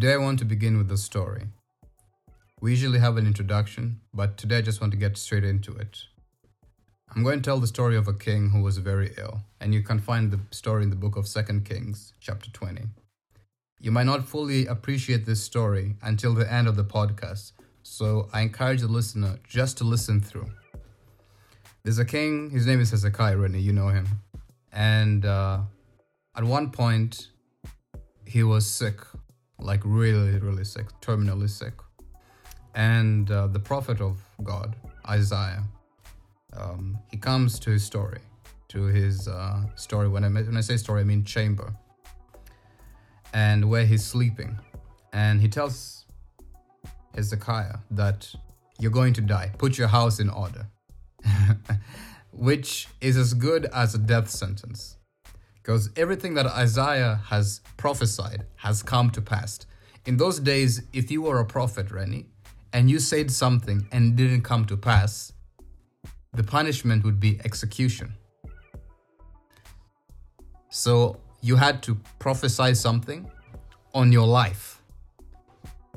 Today, I want to begin with a story. We usually have an introduction, but today I just want to get straight into it. I'm going to tell the story of a king who was very ill, and you can find the story in the book of 2 Kings, chapter 20. You might not fully appreciate this story until the end of the podcast, so I encourage the listener just to listen through. There's a king, his name is Hezekiah, Renny, you know him. And uh, at one point, he was sick like really, really sick, terminally sick. And uh, the prophet of God, Isaiah, um, he comes to his story, to his uh, story. When I, when I say story, I mean chamber, and where he's sleeping. And he tells Hezekiah that you're going to die. Put your house in order, which is as good as a death sentence because everything that Isaiah has prophesied has come to pass. In those days, if you were a prophet, Renny, and you said something and didn't come to pass, the punishment would be execution. So you had to prophesy something on your life.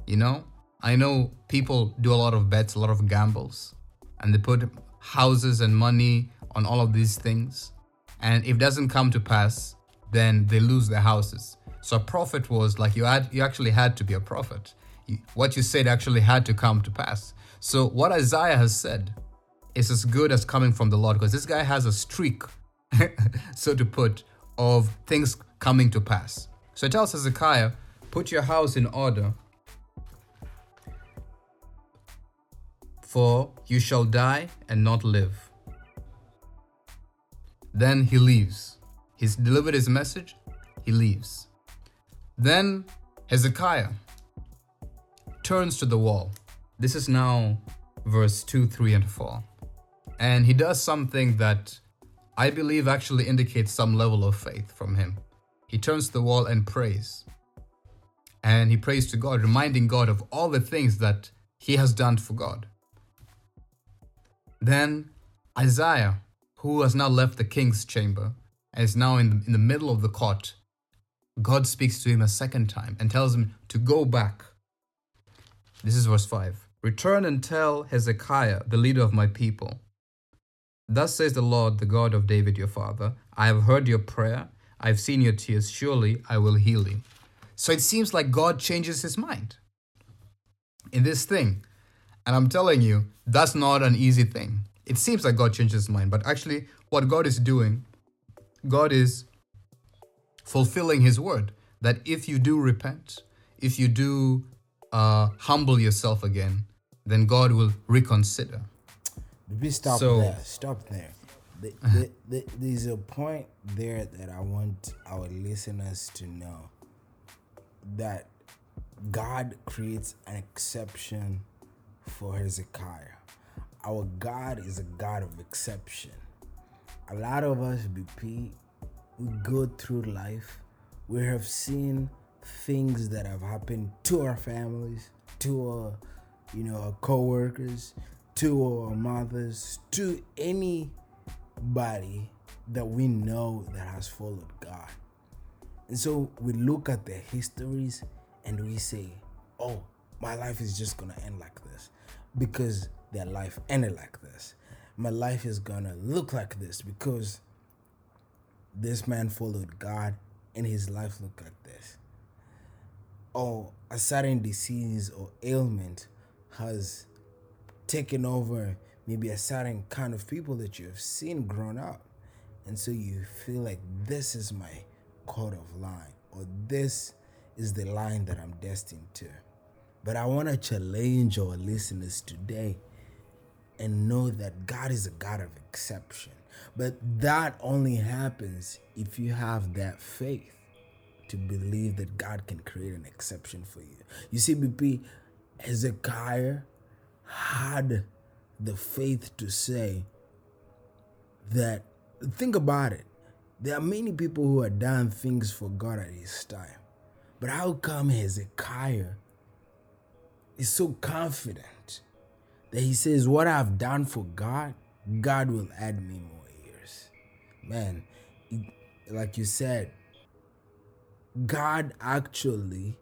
You know, I know people do a lot of bets, a lot of gambles, and they put houses and money on all of these things and if it doesn't come to pass, then they lose their houses. So a prophet was like you had you actually had to be a prophet. what you said actually had to come to pass. So what Isaiah has said is as good as coming from the Lord because this guy has a streak, so to put, of things coming to pass. So it tells Hezekiah, put your house in order, for you shall die and not live. Then he leaves. He's delivered his message, he leaves. Then Hezekiah turns to the wall. This is now verse 2, 3, and 4. And he does something that I believe actually indicates some level of faith from him. He turns to the wall and prays. And he prays to God, reminding God of all the things that he has done for God. Then Isaiah who has now left the king's chamber and is now in the, in the middle of the court, God speaks to him a second time and tells him to go back. This is verse 5. Return and tell Hezekiah, the leader of my people. Thus says the Lord, the God of David your father I have heard your prayer, I have seen your tears, surely I will heal you. So it seems like God changes his mind in this thing. And I'm telling you, that's not an easy thing it seems like God changes his mind, but actually, what God is doing, God is fulfilling his word that if you do repent, if you do uh, humble yourself again, then God will reconsider. Maybe stop so, there. Stop there. The, the, the, there's a point there that I want our listeners to know that God creates an exception for Hezekiah our God is a God of exception. A lot of us, BP, we go through life, we have seen things that have happened to our families, to our, you know, our co-workers, to our mothers, to anybody that we know that has followed God. And so we look at their histories and we say, oh, my life is just gonna end like this. Because their life ended like this. My life is gonna look like this because this man followed God and his life looked like this. Or a certain disease or ailment has taken over maybe a certain kind of people that you have seen grown up. And so you feel like this is my code of line or this is the line that I'm destined to. But I want to challenge our listeners today and know that God is a God of exception. But that only happens if you have that faith to believe that God can create an exception for you. You see, BP, Hezekiah had the faith to say that, think about it. There are many people who have done things for God at his time. But how come Hezekiah is so confident that he says, What I've done for God, God will add me more years. Man, like you said, God actually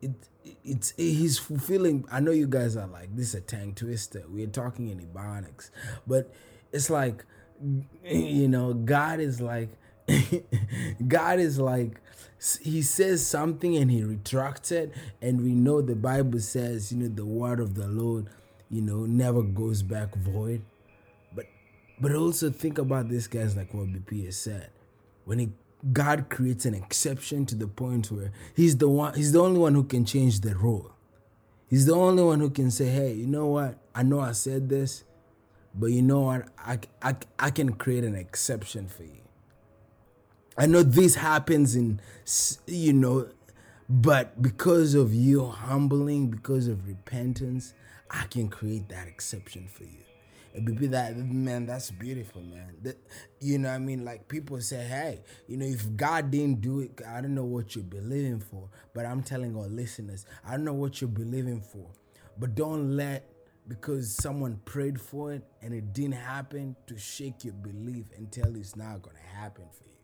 it it's he's fulfilling. I know you guys are like this is a tongue twister. We're talking in Ebonics, but it's like you know God is like God is like he says something and he retracts it, and we know the Bible says you know the word of the Lord you know never goes back void. But but also think about this guys like what BP has said when he God creates an exception to the point where he's the one he's the only one who can change the rule. He's the only one who can say, "Hey, you know what? I know I said this, but you know what? I, I, I can create an exception for you. I know this happens in you know, but because of you humbling, because of repentance, I can create that exception for you. It'd be that man that's beautiful man. That, you know i mean? Like people say hey you know if god didn't do it i don't know what you're believing for. But i'm telling our listeners i don't know what you're believing for. But don't let because someone prayed for it and it didn't happen to shake your belief and tell it's not to happen for you.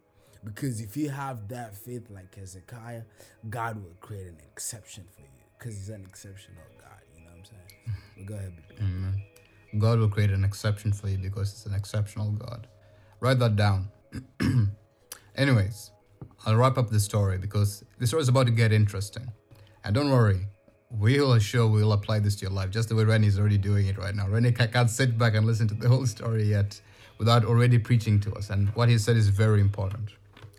Because if you have that faith like hezekiah god will create an exception for you because he's an exceptional god go ahead mm-hmm. God will create an exception for you because it's an exceptional God. Write that down. Anyways, I'll wrap up the story because the story is about to get interesting. And don't worry, we'll assure we'll apply this to your life just the way Renny is already doing it right now. Renny can't sit back and listen to the whole story yet without already preaching to us. And what he said is very important.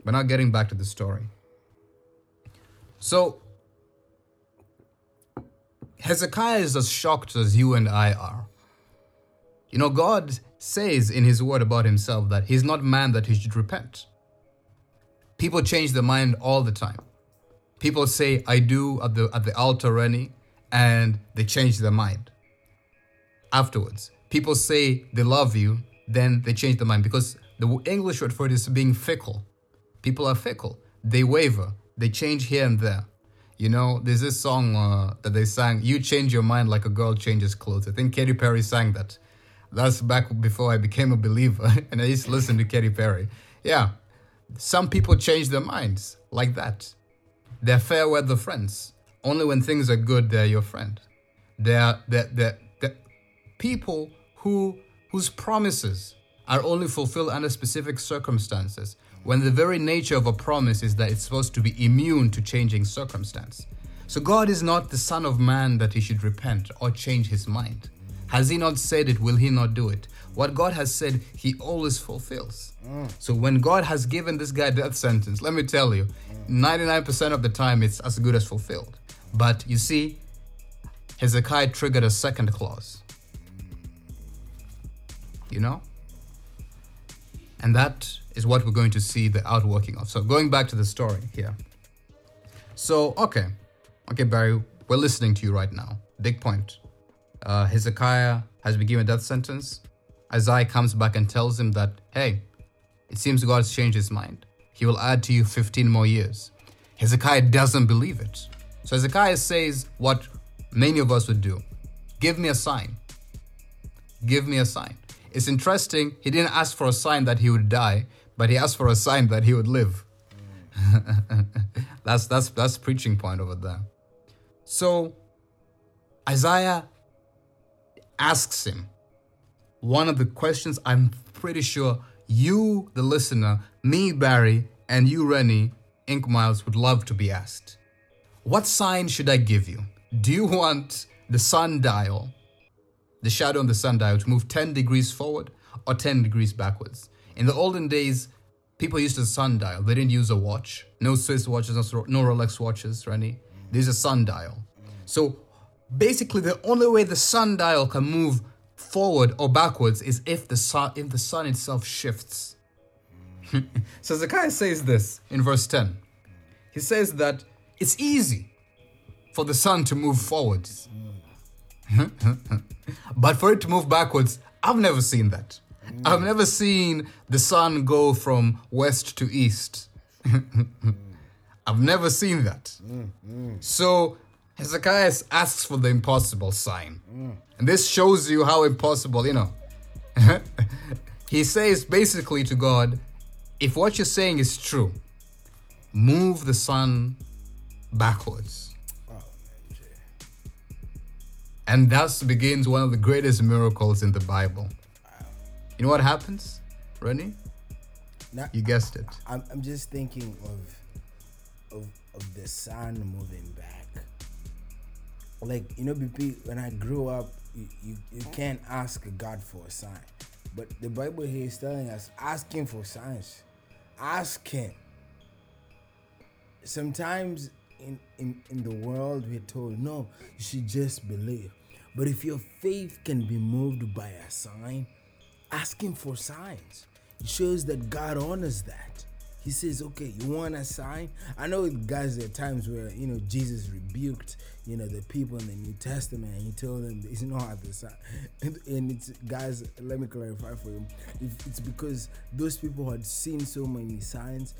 But now getting back to the story. So, Hezekiah is as shocked as you and I are you know, God says in His word about Himself that He's not man that He should repent. People change their mind all the time. People say, I do at the, at the altar, Renny, and they change their mind. Afterwards, people say they love you, then they change their mind because the English word for it is being fickle. People are fickle. They waver. They change here and there. You know, there's this song uh, that they sang, You Change Your Mind Like a Girl Changes Clothes. I think Katy Perry sang that. That's back before I became a believer, and I used to listen to Katy Perry. Yeah, some people change their minds like that. They're fair weather friends. Only when things are good, they're your friend. They're, they're, they're, they're people who whose promises are only fulfilled under specific circumstances, when the very nature of a promise is that it's supposed to be immune to changing circumstance. So God is not the Son of Man that he should repent or change his mind. Has he not said it? Will he not do it? What God has said, he always fulfills. Mm. So when God has given this guy death sentence, let me tell you, 99% of the time it's as good as fulfilled. But you see, Hezekiah triggered a second clause. You know? And that is what we're going to see the outworking of. So going back to the story here. So, okay. Okay, Barry, we're listening to you right now. Big point uh, Hezekiah has been given a death sentence. Isaiah comes back and tells him that, hey, it seems God has changed his mind. He will add to you 15 more years. Hezekiah doesn't believe it. So Hezekiah says what many of us would do give me a sign. Give me a sign. It's interesting, he didn't ask for a sign that he would die, but he asked for a sign that he would live. that's that's that's preaching point over there. So Isaiah asks him one of the questions I'm pretty sure you, the listener, me, Barry, and you, Renny, Ink Myles, would love to be asked. What sign should I give you? Do you want the sundial, the shadow on the sundial, to move 10 degrees forward or 10 degrees backwards? In the olden days, people used a sundial. They didn't use a watch. No Swiss watches, no Rolex watches, Renny. There's a sundial. So basically the only way the sundial can move forward or backwards is if the sun if the sun itself shifts. so Zechariah says this in verse 10. He says that it's easy for the sun to move forwards. but for it to move backwards, I've never seen that. I've never seen the sun go from west to east. I've never seen that. So Hezekiah asks for the impossible sign. Mm. And this shows you how impossible, you know. he says basically to God, if what you're saying is true, move the sun backwards. And thus begins one of the greatest miracles in the Bible. You know what happens, Renny? Now, you guessed it. I'm, I'm just thinking of, of of the sun moving back. Like you know, BP. When I grew up, you, you, you can't ask God for a sign, but the Bible here is telling us asking for signs. Ask Him. Sometimes in, in, in the world we're told no, you should just believe. But if your faith can be moved by a sign, asking for signs. It shows that God honors that. He says, okay, you want a sign? I know, guys, there are times where, you know, Jesus rebuked, you know, the people in the New Testament and he told them it's not the sign. And, and it's, guys, let me clarify for you. It's because those people had seen so many signs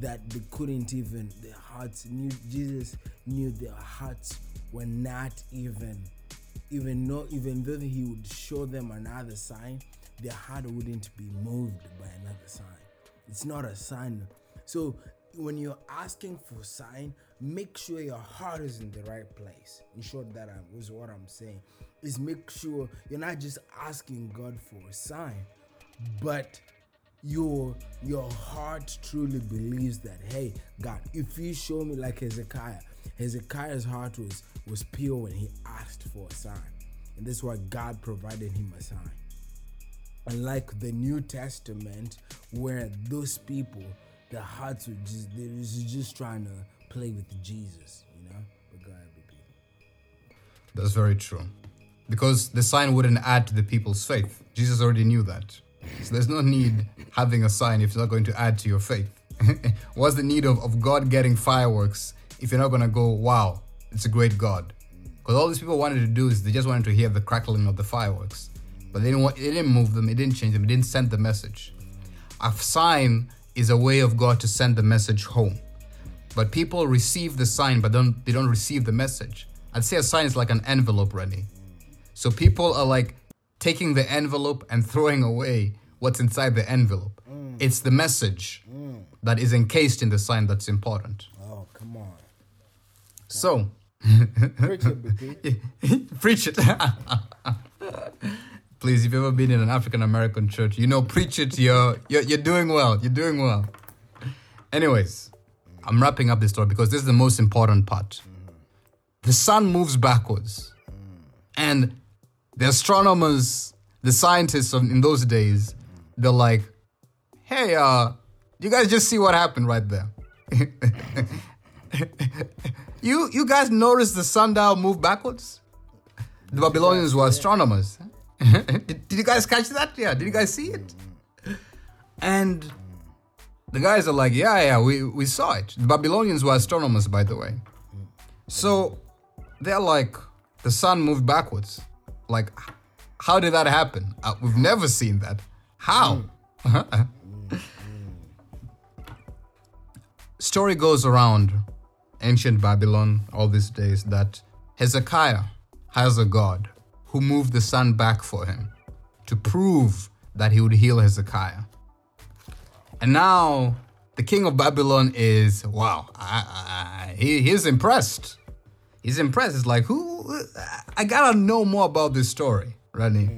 that they couldn't even, their hearts knew, Jesus knew their hearts were not even, even know, even though he would show them another sign, their heart wouldn't be moved by another sign. It's not a sign. So when you're asking for sign, make sure your heart is in the right place. In short, that is what I'm saying. Is make sure you're not just asking God for a sign, but your your heart truly believes that hey God, if you show me like Hezekiah, Hezekiah's heart was was pure when he asked for a sign, and that's why God provided him a sign unlike the New Testament, where those people, their hearts were just they was just trying to play with Jesus, you know. But God That's very true, because the sign wouldn't add to the people's faith. Jesus already knew that, so there's no need having a sign if it's not going to add to your faith. What's the need of, of God getting fireworks if you're not gonna go, wow, it's a great God? Because all these people wanted to do is they just wanted to hear the crackling of the fireworks but they didn't want, it didn't move them, it didn't change them, it didn't send the message. A sign is a way of God to send the message home. But people receive the sign, but don't they don't receive the message. I'd say a sign is like an envelope, Renny. So people are like taking the envelope and throwing away what's inside the envelope. Mm. It's the message mm. that is encased in the sign that's important. Oh, come on. So, preach it, preach it. please, if you've ever been in an African American church, you know, preach it. You're, you're you're doing well. You're doing well. Anyways, I'm wrapping up this story because this is the most important part. The sun moves backwards, and the astronomers, the scientists in those days, they're like, "Hey, uh, you guys just see what happened right there." you you guys noticed the sundial move backwards? The Babylonians were astronomers. did, did you guys catch that? Yeah, did you guys see it? And the guys are like, yeah, yeah, we, we saw it. The Babylonians were astronomers, by the way. So they're like, the sun moved backwards. Like, how did that happen? Uh, we've never seen that. How? Story goes around ancient Babylon all these days that Hezekiah has a god who moved the sun back for him to prove that he would heal Hezekiah. And now the king of Babylon is, wow, I, I, he, he's impressed. He's impressed. It's like, who? I gotta know more about this story, Renny.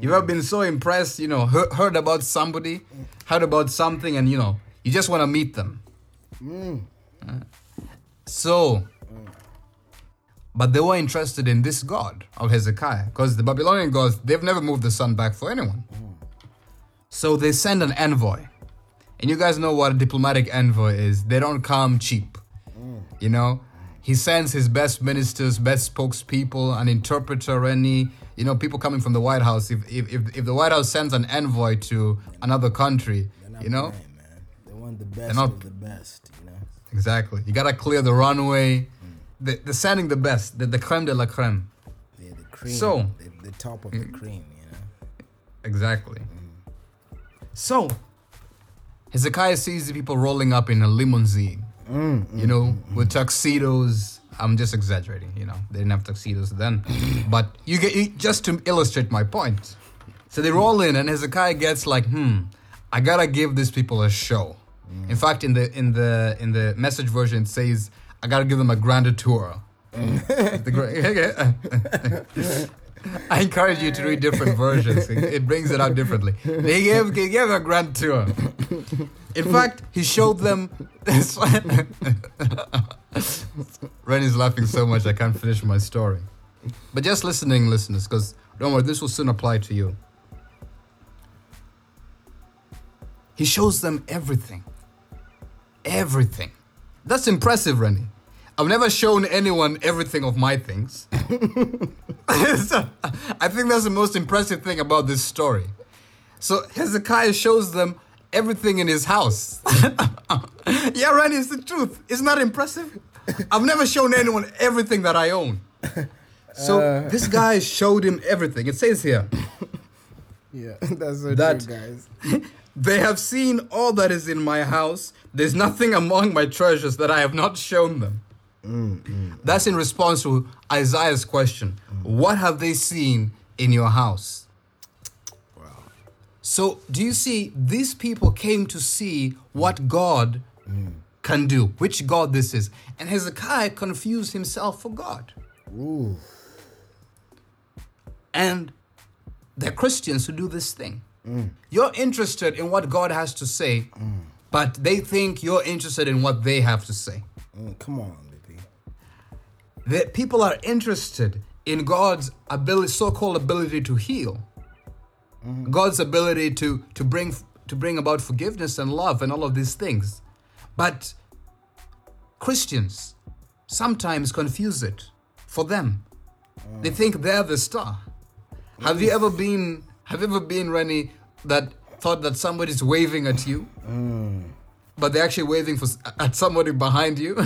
You've ever been so impressed, you know, heard, heard about somebody, heard about something, and, you know, you just want to meet them. Mm. So, but they were interested in this God of Hezekiah because the Babylonian gods, they've never moved the sun back for anyone. So they send an envoy. And you guys know what a diplomatic envoy is. They don't come cheap. You know? He sends his best ministers, best spokespeople, an interpreter, any, you know, people coming from the White House. If if, if, if the White House sends an envoy to another country, you know? man. They want the best not, of the best, you know? Exactly. You gotta clear the runway the, the sending the best, the, the creme de la creme. Yeah, the cream. So the, the top of the mm. cream, you know. Exactly. Mm. So Hezekiah sees the people rolling up in a limousine, mm, mm you know, mm, mm. with tuxedos. I'm just exaggerating, you know. They didn't have tuxedos then, but you get you, just to illustrate my point. So they roll in, and Hezekiah gets like, hmm, I gotta give these people a show. In fact, in the in the in the message version, it says I gotta give them a grand tour. Mm. I encourage you to read different versions. It brings it out differently. They gave, they gave a grand tour. In fact, he showed them. Renny's laughing so much I can't finish my story. But just listening, listeners, because don't worry, this will soon apply to you. He shows them everything. Everything. That's impressive, Renny. I've never shown anyone everything of my things. I think that's the most impressive thing about this story. So Hezekiah shows them everything in his house. yeah, Randy, it's the truth. Isn't that impressive? I've never shown anyone everything that I own. So uh, this guy showed him everything. It says here. Yeah, that's so that true, guys. They have seen all that is in my house. There's nothing among my treasures that I have not shown them. Mm, mm, That's in response to Isaiah's question mm. What have they seen in your house? Wow. So, do you see, these people came to see what God can do, which God this is. And Hezekiah confused himself for God. Ooh. And they're Christians who do this thing. Mm. You're interested in what God has to say, mm. But they think you're interested in what they have to say. come on that people are interested in God's ability, so-called ability to heal, mm-hmm. God's ability to to bring to bring about forgiveness and love and all of these things, but Christians sometimes confuse it for them. Mm. They think they're the star. Mm. Have you ever been? Have you ever been, Renny, that thought that somebody's waving at you? Mm but they're actually waving for at somebody behind you.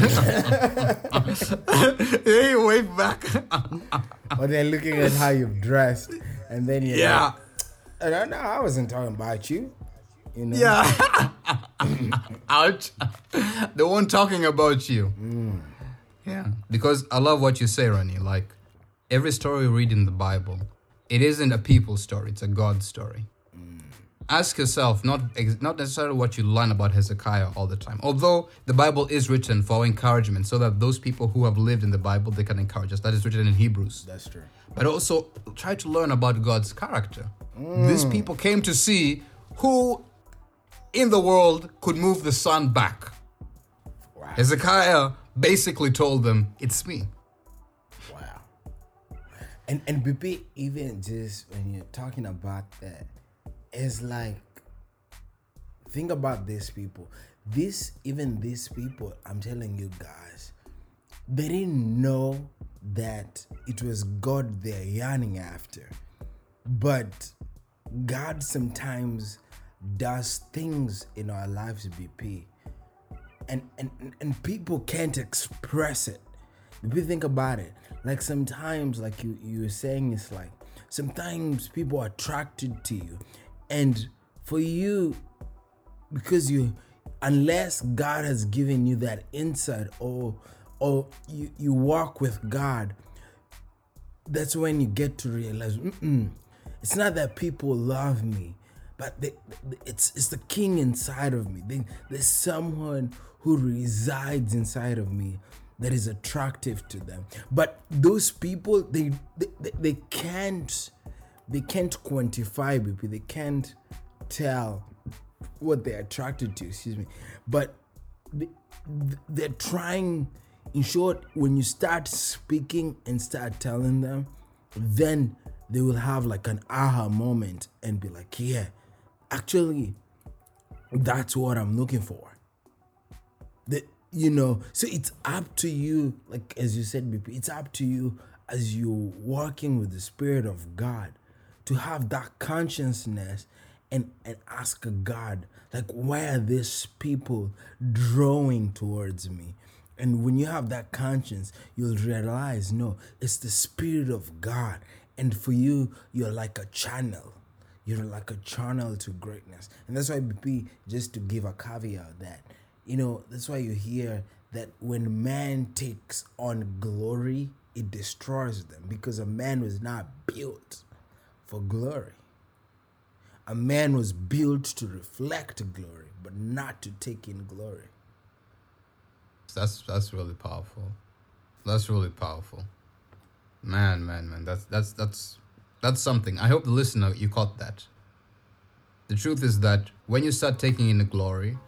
they wave back. or they're looking at how you've dressed, and then you yeah. Like, no, I wasn't talking about you. You know? Yeah. Ouch. The one talking about you. Mm. Yeah. Because I love what you say, Ronnie. Like every story we read in the Bible, it isn't a people story, it's a God story ask yourself not not necessarily what you learn about Hezekiah all the time. Although the Bible is written for encouragement, so that those people who have lived in the Bible they can encourage us. That is written in Hebrews. That's true. But also try to learn about God's character. Mm. These people came to see who in the world could move the sun back. Wow. Hezekiah basically told them, "It's me." Wow. And and BP, even just when you're talking about that it's like think about these people. This even these people i'm telling you guys they didn't know that it was god they're yearning after. But god sometimes does things in our lives bp and and and people can't express it. If you think about it like sometimes like you you're saying it's like sometimes people are attracted to you and for you, because you, unless God has given you that insight or or you, you walk with God, that's when you get to realize it's not that people love me, but they, it's it's the king inside of me. They, there's someone who resides inside of me that is attractive to them. But those people, they they, they can't they can't quantify BP, they can't tell what they're attracted to, excuse me. But they, they're trying, in short, when you start speaking and start telling them, then they will have like an aha moment and be like, yeah, actually, that's what I'm looking for. The, you know, so it's up to you, like as you said, BP, it's up to you as you're working with the Spirit of God to have that consciousness and, and ask God, like, why are these people drawing towards me? And when you have that conscience, you'll realize, no, it's the Spirit of God. And for you, you're like a channel. You're like a channel to greatness. And that's why BP, just to give a caveat that, you know, that's why you hear that when man takes on glory, it destroys them because a man was not built for glory. A man was built to reflect glory, but not to take in glory. That's that's really powerful. That's really powerful. Man, man, man. That's that's that's that's something. I hope the listener you caught that. The truth is that when you start taking in the glory,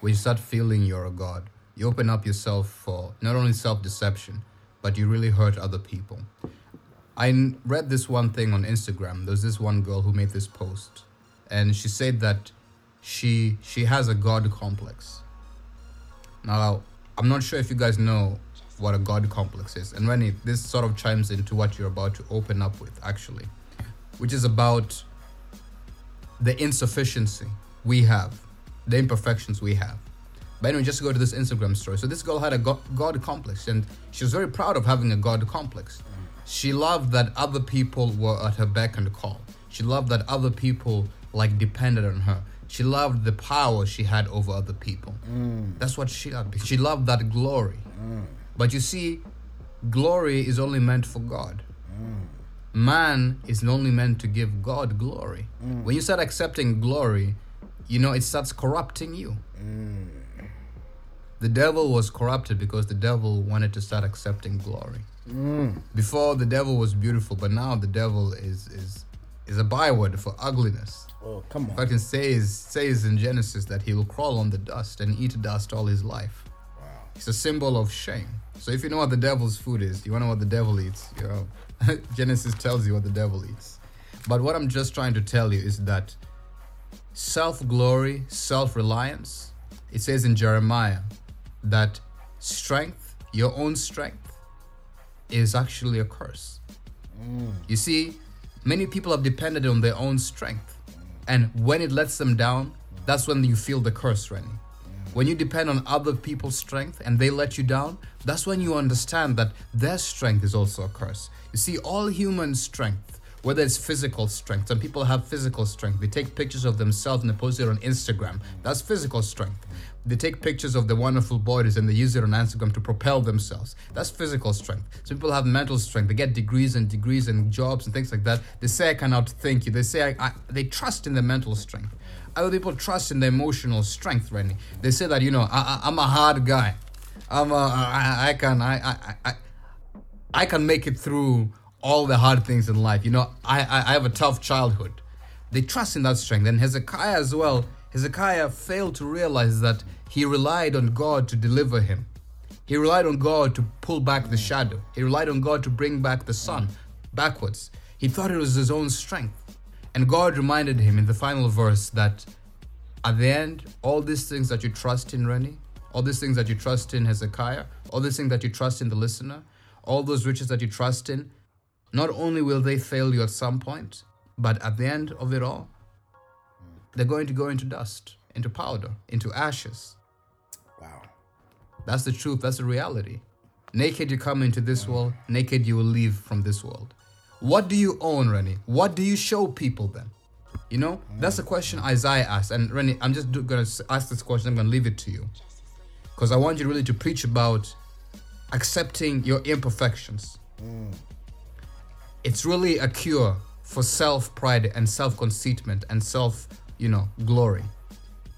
when you start feeling you're a god, you open up yourself for not only self-deception, but you really hurt other people. I read this one thing on Instagram. There's this one girl who made this post, and she said that she she has a god complex. Now, I'm not sure if you guys know what a god complex is. And Renny, this sort of chimes into what you're about to open up with, actually, which is about the insufficiency we have, the imperfections we have. But anyway, just to go to this Instagram story. So this girl had a god complex, and she was very proud of having a god complex. She loved that other people were at her beck and call. She loved that other people like depended on her. She loved the power she had over other people. Mm. That's what she loved. She loved that glory. Mm. But you see, glory is only meant for God. Mm. Man is only meant to give God glory. Mm. When you start accepting glory, you know, it starts corrupting you. Mm. The devil was corrupted because the devil wanted to start accepting glory. Mm. Before the devil was beautiful, but now the devil is is is a byword for ugliness. Oh, come on. It says says in Genesis that he will crawl on the dust and eat dust all his life. Wow. It's a symbol of shame. So if you know what the devil's food is, you want to know what the devil eats. You know, Genesis tells you what the devil eats. But what I'm just trying to tell you is that self glory, self reliance, it says in Jeremiah that strength, your own strength, is actually a curse. Mm. You see, many people have depended on their own strength. And when it lets them down, that's when you feel the curse, Renny. When you depend on other people's strength and they let you down, that's when you understand that their strength is also a curse. You see, all human strength, whether it's physical strength, some people have physical strength. They take pictures of themselves and they post it on Instagram. That's physical strength. They take pictures of the wonderful bodies and they use it on Instagram to propel themselves. That's physical strength. Some people have mental strength. They get degrees and degrees and jobs and things like that. They say, I cannot think you. They say, I, I, they trust in their mental strength. Other people trust in their emotional strength, Renny. They say that, you know, I, am a hard guy. I'm a, I, I can, I, I, I, I can make it through all the hard things in life. You know, I, I, I have a tough childhood. They trust in that strength. And Hezekiah as well, Hezekiah failed to realize that he relied on God to deliver him. He relied on God to pull back the shadow. He relied on God to bring back the sun backwards. He thought it was his own strength. And God reminded him in the final verse that at the end, all these things that you trust in Renny, all these things that you trust in Hezekiah, all these things that you trust in the listener, all those riches that you trust in, not only will they fail you at some point, but at the end of it all, they're going to go into dust, into powder, into ashes. Wow. That's the truth, that's the reality. Naked you come into this world, naked you will leave from this world. What do you own, Renny? What do you show people then? You know, that's the question Isaiah asked. And Renny, I'm just going to ask this question. I'm going to leave it to you. Because I want you really to preach about accepting your imperfections. Mm. It's really a cure for self pride and self conceitment and self, you know, glory.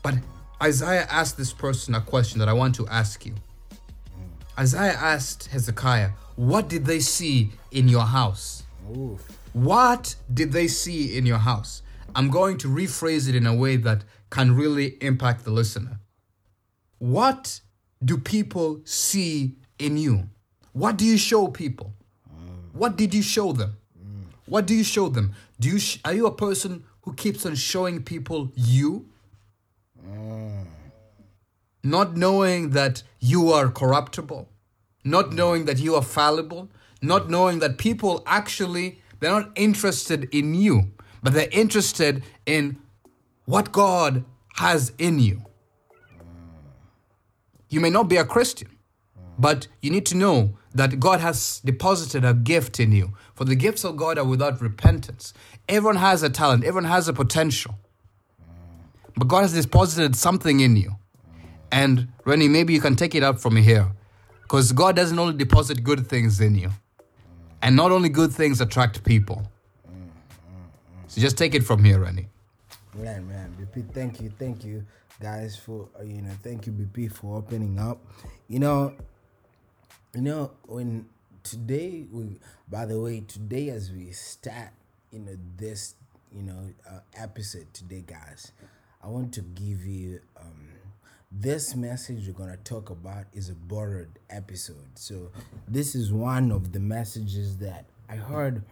But Isaiah asked this person a question that I want to ask you. Mm. Isaiah asked Hezekiah, What did they see in your house? Oof. What did they see in your house? I'm going to rephrase it in a way that can really impact the listener. What do people see in you? What do you show people? What did you show them? What do you show them? Do you sh- are you a person who keeps on showing people you? Not knowing that you are corruptible, not knowing that you are fallible, not knowing that people actually they're not interested in you, but they're interested in what God has in you. You may not be a Christian, but you need to know that God has deposited a gift in you. For the gifts of God are without repentance. Everyone has a talent, everyone has a potential. But God has deposited something in you. And Renny, maybe you can take it up from here. Because God doesn't only deposit good things in you, and not only good things attract people. So just take it from here, Renny. Man, man, BP, thank you, thank you, guys, for you know, thank you, BP, for opening up. You know, You know, when today we by the way, today as we start, you know, this, you know, uh, episode today, guys, I want to give you um this message we're to talk about is a borrowed episode. So, this is one of the messages that I heard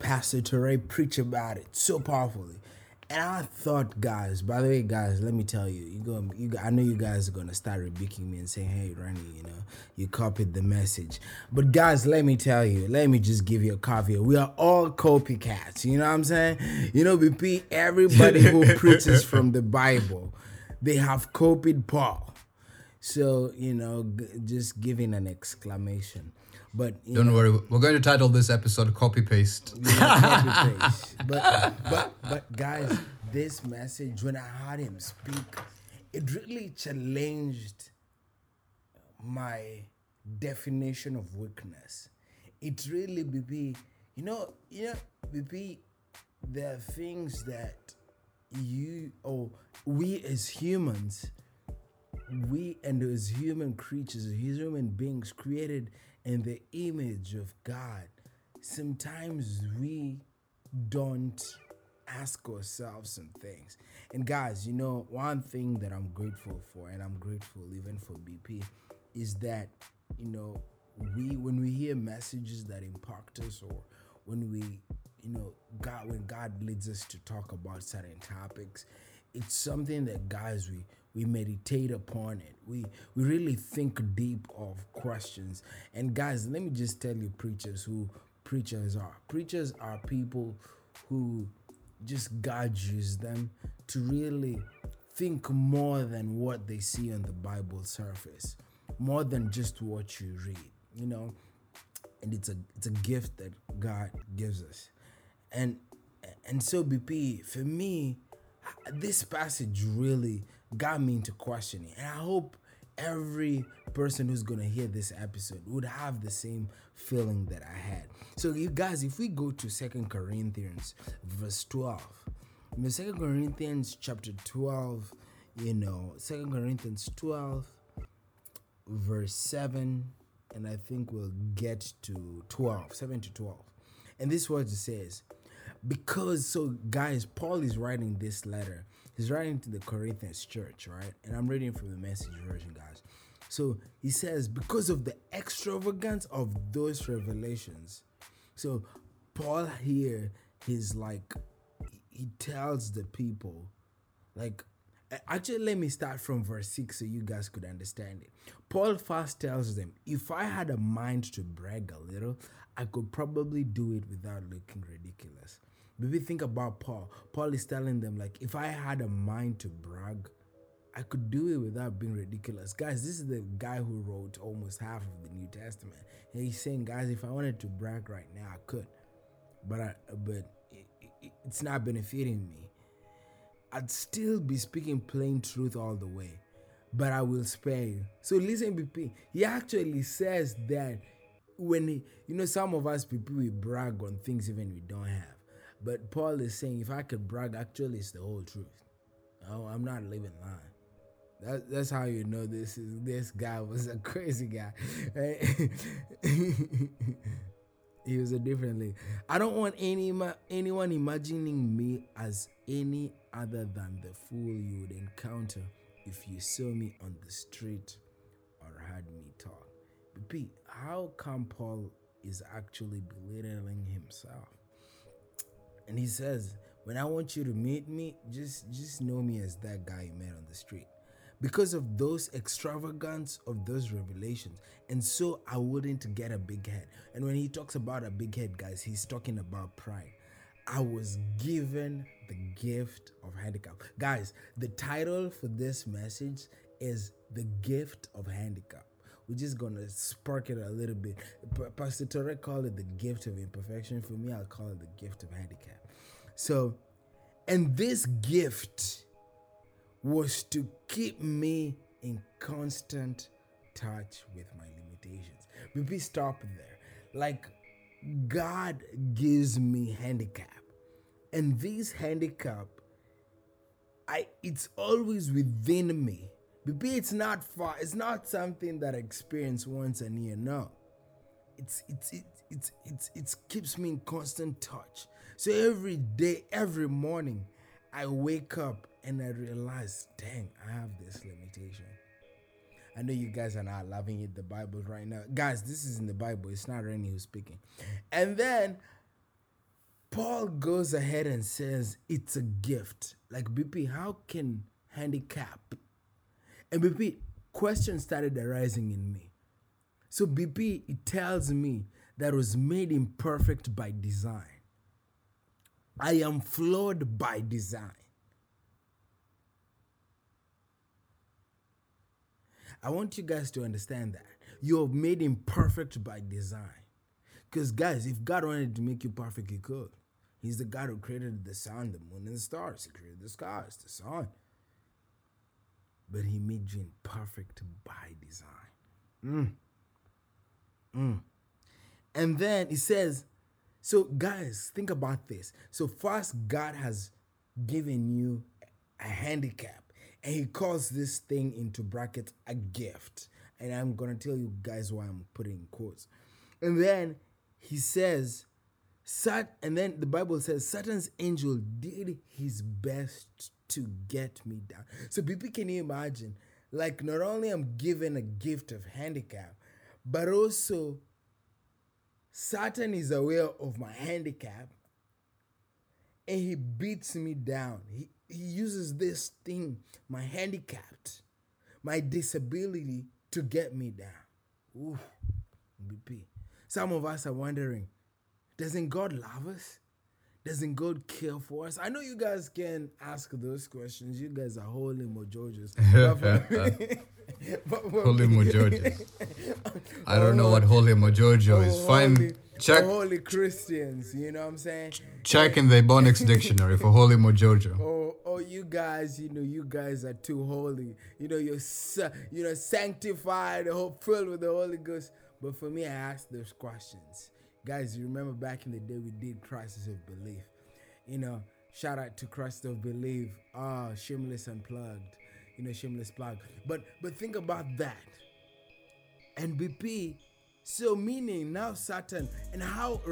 Pastor Torre preach about it so powerfully. And I thought, guys, by the way, guys, let me tell you, you go, you, I know you guys are gonna start rebuking me and saying, "Hey, Ronnie, you know, you copied the message." But guys, let me tell you, let me just give you a caveat. We are all copycats. You know what I'm saying? You know, BP, everybody who preaches from the Bible, they have copied Paul. So you know, g- just giving an exclamation. But don't know, worry, we're going to title this episode "Copy Paste." copy paste. But but but guys, this message when I heard him speak, it really challenged my definition of weakness. It really BP, you know, you know, BP, there are things that you or we as humans, we and as human creatures, as human beings created in the image of God, sometimes we don't ask ourselves some things. And guys, you know, one thing that I'm grateful for, and I'm grateful even for BP, is that, you know, we when we hear messages that impact us or when we you know god when god leads us to talk about certain topics it's something that guys we we meditate upon it. We we really think deep of questions. And guys let me just tell you preachers who preachers are. Preachers are people who just god used them to really think more than what they see on the bible surface more than just what you read you know? And it's a it's a gift that god gives us. And and so bp for me this passage really got me into questioning. And i hope every person who's gonna hear this episode would have the same feeling that i had. So you guys if we go to second corinthians verse 12 in the second corinthians chapter 12 you know second corinthians 12 verse 7 and i think we'll get to 12 7 to 12 and this it says because so guys paul is writing this letter he's writing to the corinthians church right? And i'm reading from the message version guys. So he says because of the extravagance of those revelations so paul here he's like he tells the people like actually let me start from verse 6 so you guys could understand it. Paul first tells them if i had a mind to brag a little i could probably do it without looking ridiculous maybe think about paul paul is telling them like if i had a mind to brag i could do it without being ridiculous guys this is the guy who wrote almost half of the new testament and he's saying guys if i wanted to brag right now i could but i but it, it, it's not benefiting me I'd still be speaking plain truth all the way, but I will spare you. So listen, BP. He actually says that when he, you know, some of us people we brag on things even we don't have. But Paul is saying, if I could brag, actually, it's the whole truth. No, I'm not living lying. That, that's how you know this is this guy was a crazy guy. he was a different league. I don't want any anyone imagining me as any other than the fool you would encounter if you saw me on the street or heard me talk. BP, how come Paul is actually belittling himself? And he says, when I want you to meet me, just just know me as that guy you met on the street. Because of those extravagance of those revelations. And so I wouldn't get a big head. And when he talks about a big head, guys, he's talking about pride. I was given the gift of handicap. Guys, the title for this message is The Gift of Handicap. We're just gonna spark it a little bit. Pastor Torre called it the gift of imperfection. For me, I'll call it the gift of handicap. So, and this gift was to keep me in constant touch with my limitations. Maybe stop there. Like, God gives me handicap and this handicap i it's always within me BP, it's not far. It's not something that I experience once a year. No, it's it's it, it's it's it keeps me in constant touch. So every day, every morning, I wake up and I realize, dang, I have this limitation. I know you guys are not loving it, the Bible right now. Guys, this is in the Bible. It's not Renny who's speaking. And then Paul goes ahead and says it's a gift. Like BP, how can handicap? And BP, questions started arising in me. So BP, it tells me that was made imperfect by design. I am flawed by design. I want you guys to understand that. You're made imperfect by design. Because, guys, if God wanted to make you perfect, He could. He's the God who created the sun, the moon, and the stars. He created the stars, the sun. But He made you imperfect by design. Mm. Mm. And then He says, so, guys, think about this. So, first, God has given you a handicap and he calls this thing into brackets a gift. And I'm gonna tell you guys why I'm putting quotes. And then he says, Sat and then the Bible says Satan's angel did his best to get me down. So people can you imagine? Like not only I'm given a gift of handicap, but also Satan is aware of my handicap and he beats me down. He he uses this thing, my handicapped, my disability, to get me down. Ooh, BP. Some of us are wondering, doesn't God love us? Doesn't God care for us? I know you guys can ask those questions. You guys are holy mojojos. holy mojojos. I don't know oh, what holy mojojo is. Oh, Fine Check. Oh, holy Christians, you know what I'm saying? Check in the Ebonics dictionary for holy mojojo. Oh, oh, you guys, you know, you guys are too holy. You know, you're, you know, sanctified, filled with the Holy Ghost. But for me, I ask those questions. Guys, you remember back in the day we did Crisis of Belief. You know, shout out to Crisis of Belief. Ah, oh, shameless unplugged. You know, shameless plug. But but think about that. And NBP so meaning now Satan and how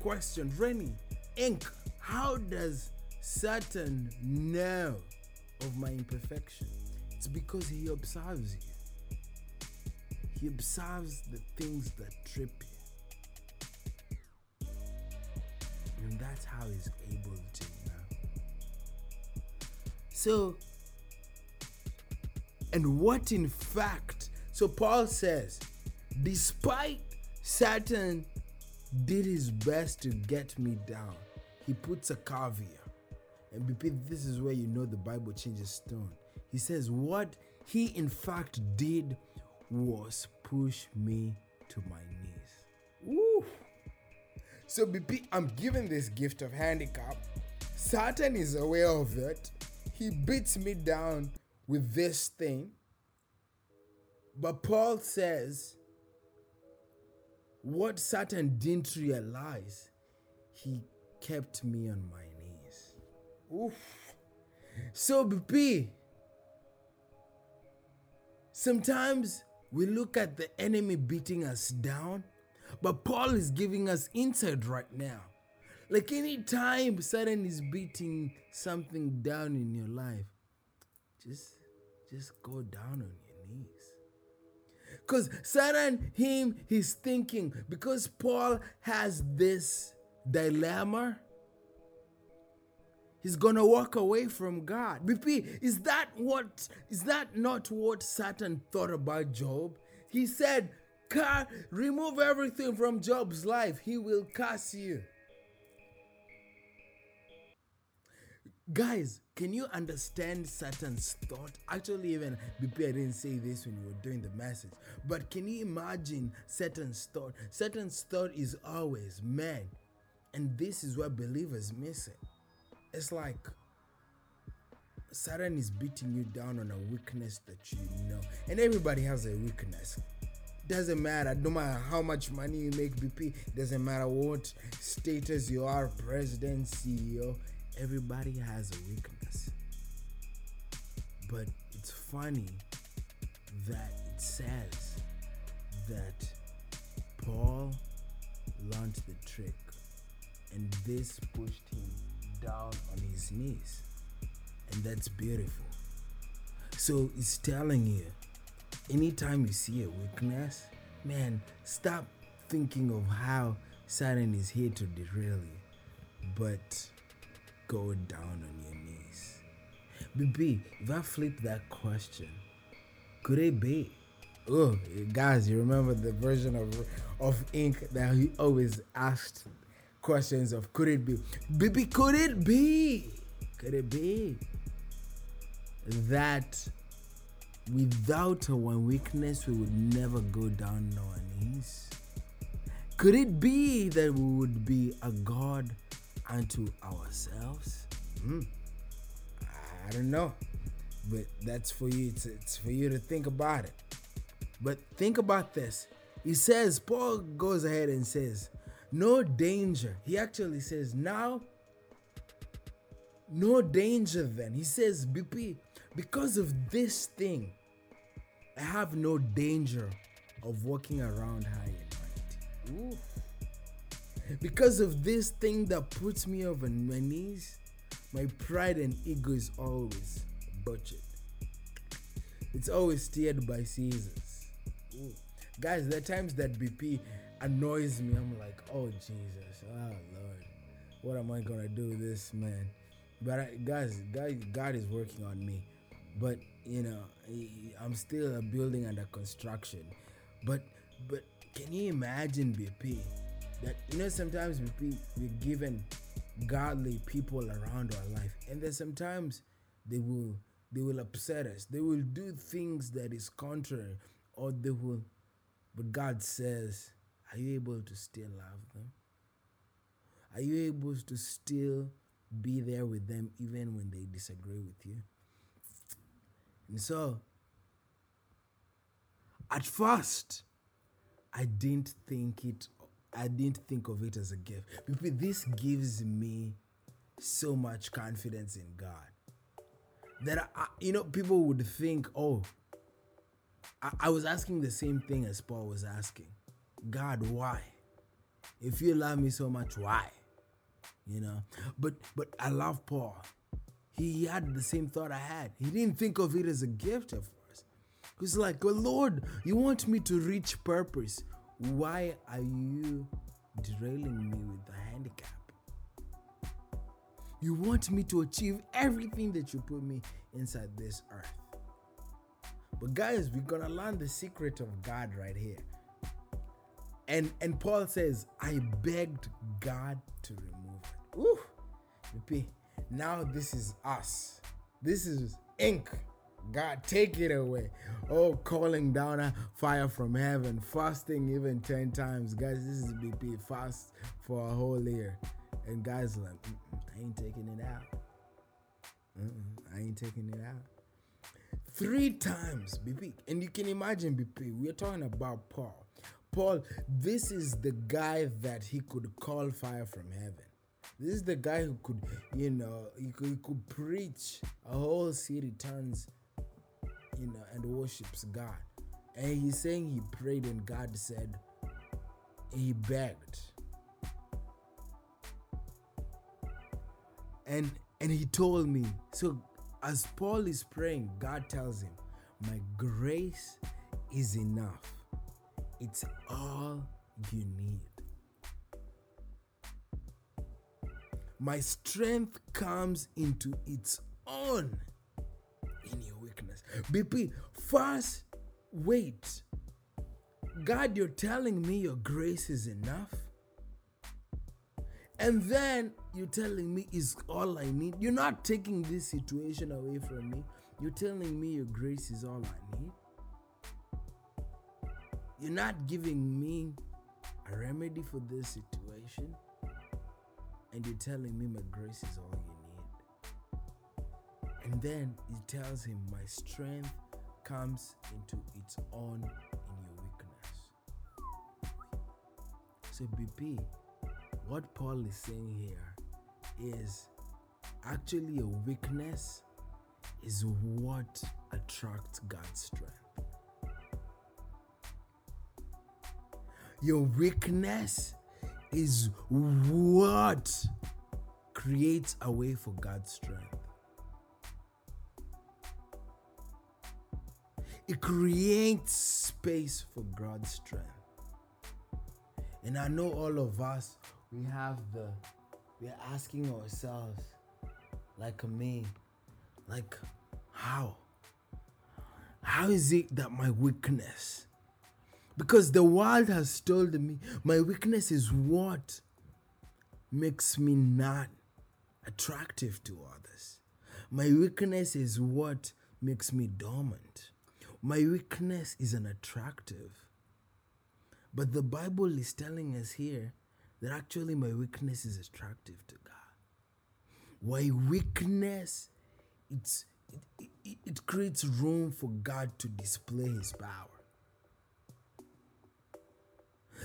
question Renny Inc. How does Satan know of my imperfection? It's because he observes you. He observes the things that trip you. And that's how he's able to know. So, and what in fact, so Paul says, Despite Satan did his best to get me down, he puts a caveat. And this is where you know the Bible changes tone. He says, What he in fact did was push me to my! So, BP, I'm given this gift of handicap. Satan is aware of it. He beats me down with this thing. But Paul says, what Satan didn't realize, he kept me on my knees. Oof. So, BP, sometimes we look at the enemy beating us down, but Paul is giving us insight right now. Like anytime Satan is beating something down in your life, just just go down on your knees. Because Satan, him, he's thinking, because Paul has this dilemma, he's gonna walk away from God. BP, is that what is that not what Satan thought about Job? He said, remove everything from Job's life, he will curse you. Guys, can you understand Satan's thought? Actually, even BP, I didn't say this when you were doing the message, but can you imagine Satan's thought? Satan's thought is always man, and this is what believers miss it. It's like Satan is beating you down on a weakness that you know, and everybody has a weakness. Doesn't matter, no matter how much money you make, BP, doesn't matter what status you are, president, CEO everybody has a weakness. But it's funny that it says that Paul learned the trick and this pushed him down on his knees. And that's beautiful. So it's telling you anytime you see a weakness, man, stop thinking of how Satan is here to derail you, but go down on your knees. BP, if I flip that question, could it be? Oh, guys, you remember the version of of Ink that he always asked questions of could it be? BP, could it be? Could it be that without our one weakness we would never go down on our knees? Could it be that we would be a God unto ourselves? Hmm. I don't know, but that's for you. It's, it's for you to think about it. But think about this. He says, Paul goes ahead and says, no danger. He actually says, now, no danger then. He says, BP, because of this thing, I have no danger of walking around high and mighty. Because of this thing that puts me over my knees, my pride and ego is always butchered. It's always steered by Caesars. Ooh. Guys, there are times that BP annoys me. I'm like, oh Jesus, oh Lord, what am I gonna do with this man? But I, guys, God, God is working on me. But you know, I'm still a building under construction. But but can you imagine BP? That you know sometimes BP we're given godly people around our life, and then sometimes they will they will upset us. They will do things that is contrary, or they will. But God says, are you able to still love them? Are you able to still be there with them even when they disagree with you? And so, at first, I didn't think it. I didn't think of it as a gift. This gives me so much confidence in God that I, you know, people would think, oh, I, I was asking the same thing as Paul was asking. God, why? If you love me so much, why? You know, but but I love Paul he had the same thought I had. He didn't think of it as a gift at first. He's like, well, Lord, you want me to reach purpose. Why are you derailing me with the handicap? You want me to achieve everything that you put me inside this earth. But guys, we're gonna learn the secret of God right here. And and Paul says, I begged God to remove it. Ooh. Now this is us. This is ink. God, take it away. Oh, calling down a fire from heaven, fasting even 10 times. Guys, this is BP. Fast for a whole year. And guys, like, I ain't taking it out. I ain't taking it out. Three times, BP. And you can imagine, BP, we're talking about Paul. Paul, this is the guy that he could call fire from heaven. This is the guy who could, you know, he could, he could preach a whole city turns, you know, and worships God. And he's saying he prayed and God said, he begged. And and he told me, so as Paul is praying, God tells him, My grace is enough. It's all you need. My strength comes into its own in your weakness. BP, first, wait. God, you're telling me your grace is enough? And then you're telling me is all I need. You're not taking this situation away from me. You're telling me your grace is all I need. You're not giving me a remedy for this situation and you're telling me my grace is all you need. And then he tells him, My strength comes into its own in your weakness. So, BP, what Paul is saying here is actually a weakness is what attracts God's strength. Your weakness is what creates a way for God's strength. It creates space for God's strength. And I know all of us, we have the, we're asking ourselves, like me, like, how? How is it that my weakness? Because the world has told me my weakness is what makes me not attractive to others. My weakness is what makes me dormant. My weakness is unattractive. But the Bible is telling us here that actually my weakness is attractive to God. Why weakness, it's, it, it, it creates room for God to display his power.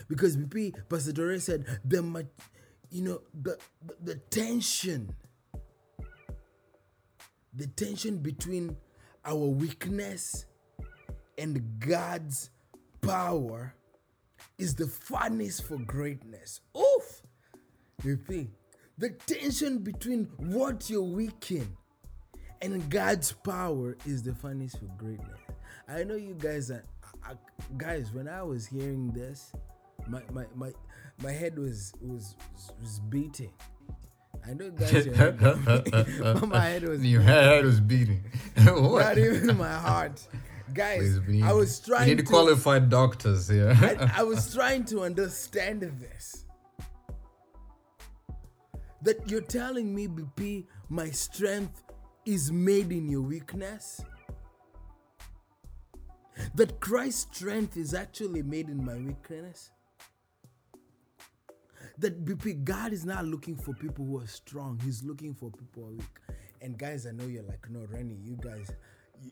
Because BP, Pastor Dore said, the, you know, the, the, the tension, the tension between our weakness and God's power is the furnace for greatness. Oof! BP, the tension between what you're weak in and God's power is the furnace for greatness. I know you guys are, guys, when I was hearing this, my my my, my head was was was beating. I know guys, but my head was your head was beating. not even my heart. Guys, I was trying. You need to, qualified doctors here. I, I was trying to understand this. That you're telling me, BP, my strength is made in your weakness. That Christ's strength is actually made in my weakness that BP, God is not looking for people who are strong. He's looking for people who are weak. And guys, I know you're like, no, Renny, you guys,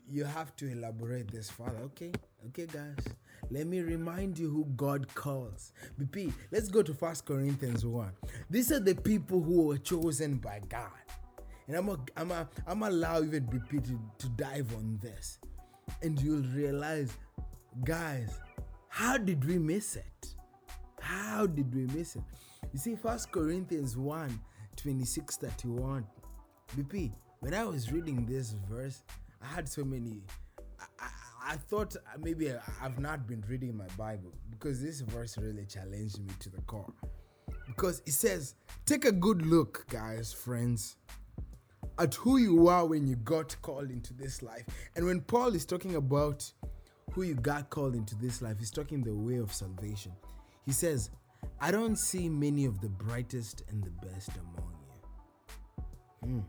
you have to elaborate this further. Okay, okay, guys. Let me remind you who God calls. BP, let's go to First Corinthians 1. These are the people who were chosen by God. And I'm a, I'm a, I'm allow even BP to, to dive on this. And you'll realize, guys, how did we miss it? How did we miss it? You see, First Corinthians 1 26 31. BP, when I was reading this verse, I had so many. I, I, I thought maybe I've not been reading my Bible because this verse really challenged me to the core. Because it says, Take a good look, guys, friends, at who you are when you got called into this life. And when Paul is talking about who you got called into this life, he's talking the way of salvation. He says, I don't see many of the brightest and the best among you. Hmm.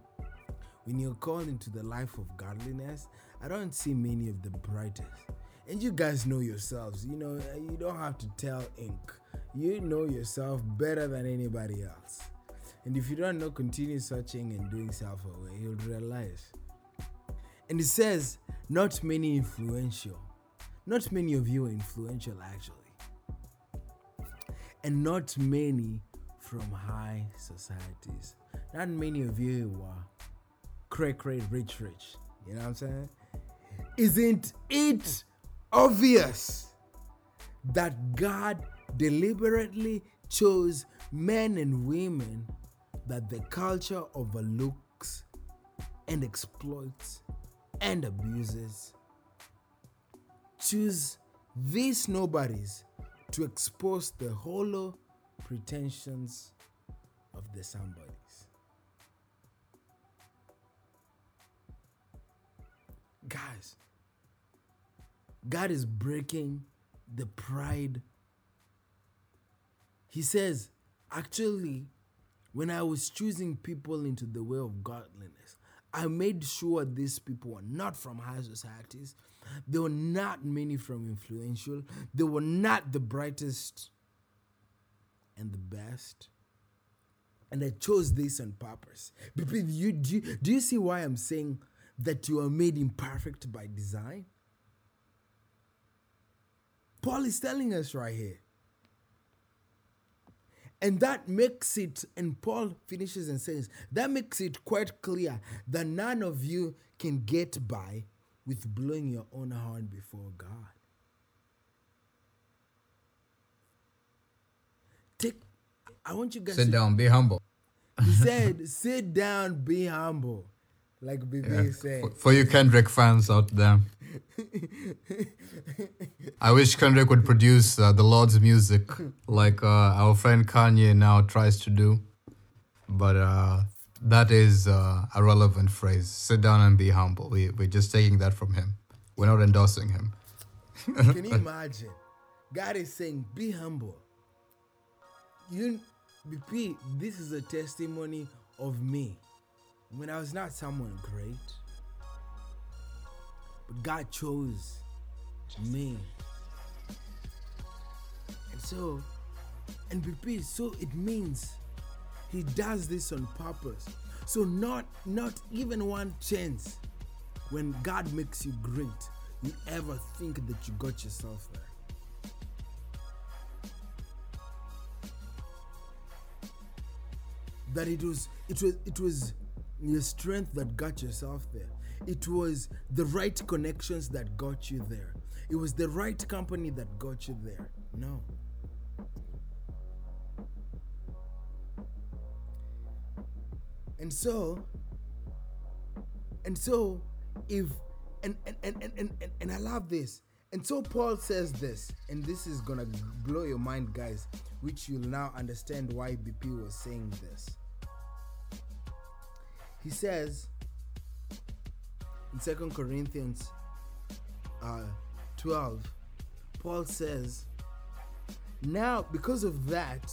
When you're called into the life of godliness, I don't see many of the brightest. And you guys know yourselves, you know, you don't have to tell ink. You know yourself better than anybody else. And if you don't know, continue searching and doing self aware, you'll realize. And it says, not many influential. Not many of you are influential, actually and not many from high societies. Not many of you are cray cray rich rich. You know what I'm saying? Isn't it obvious that God deliberately chose men and women that the culture overlooks and exploits and abuses? Choose these nobodies to expose the hollow pretensions of the somebodies. Guys, God is breaking the pride. He says, actually, when I was choosing people into the way of godliness, I made sure these people were not from high societies, there were not many from influential. They were not the brightest and the best. And I chose this on purpose. Do you, do, you, do you see why I'm saying that you are made imperfect by design? Paul is telling us right here. And that makes it, and Paul finishes and says, that makes it quite clear that none of you can get by with blowing your own horn before God. Take, I want you guys sit to, down, be humble. He said, sit down, be humble. Like BP yeah. said. For, for you Kendrick fans out there. I wish Kendrick would produce uh, the Lord's music like uh, our friend Kanye now tries to do. But uh, that is uh, a relevant phrase. Sit down and be humble. We, we're just taking that from him. We're not endorsing him. Can you imagine? God is saying, be humble. You, BP, this is a testimony of me when I was not someone great. But God chose me. And so, and BP, so it means he does this on purpose. So not not even one chance when God makes you great, you ever think that you got yourself there. That it was it was it was your strength that got yourself there. It was the right connections that got you there. It was the right company that got you there. No. And so, and so, if, and, and, and, and, and, and I love this. And so Paul says this, and this is gonna blow your mind, guys, which you'll now understand why BP was saying this. He says in Second Corinthians uh, 12, Paul says, Now, because of that,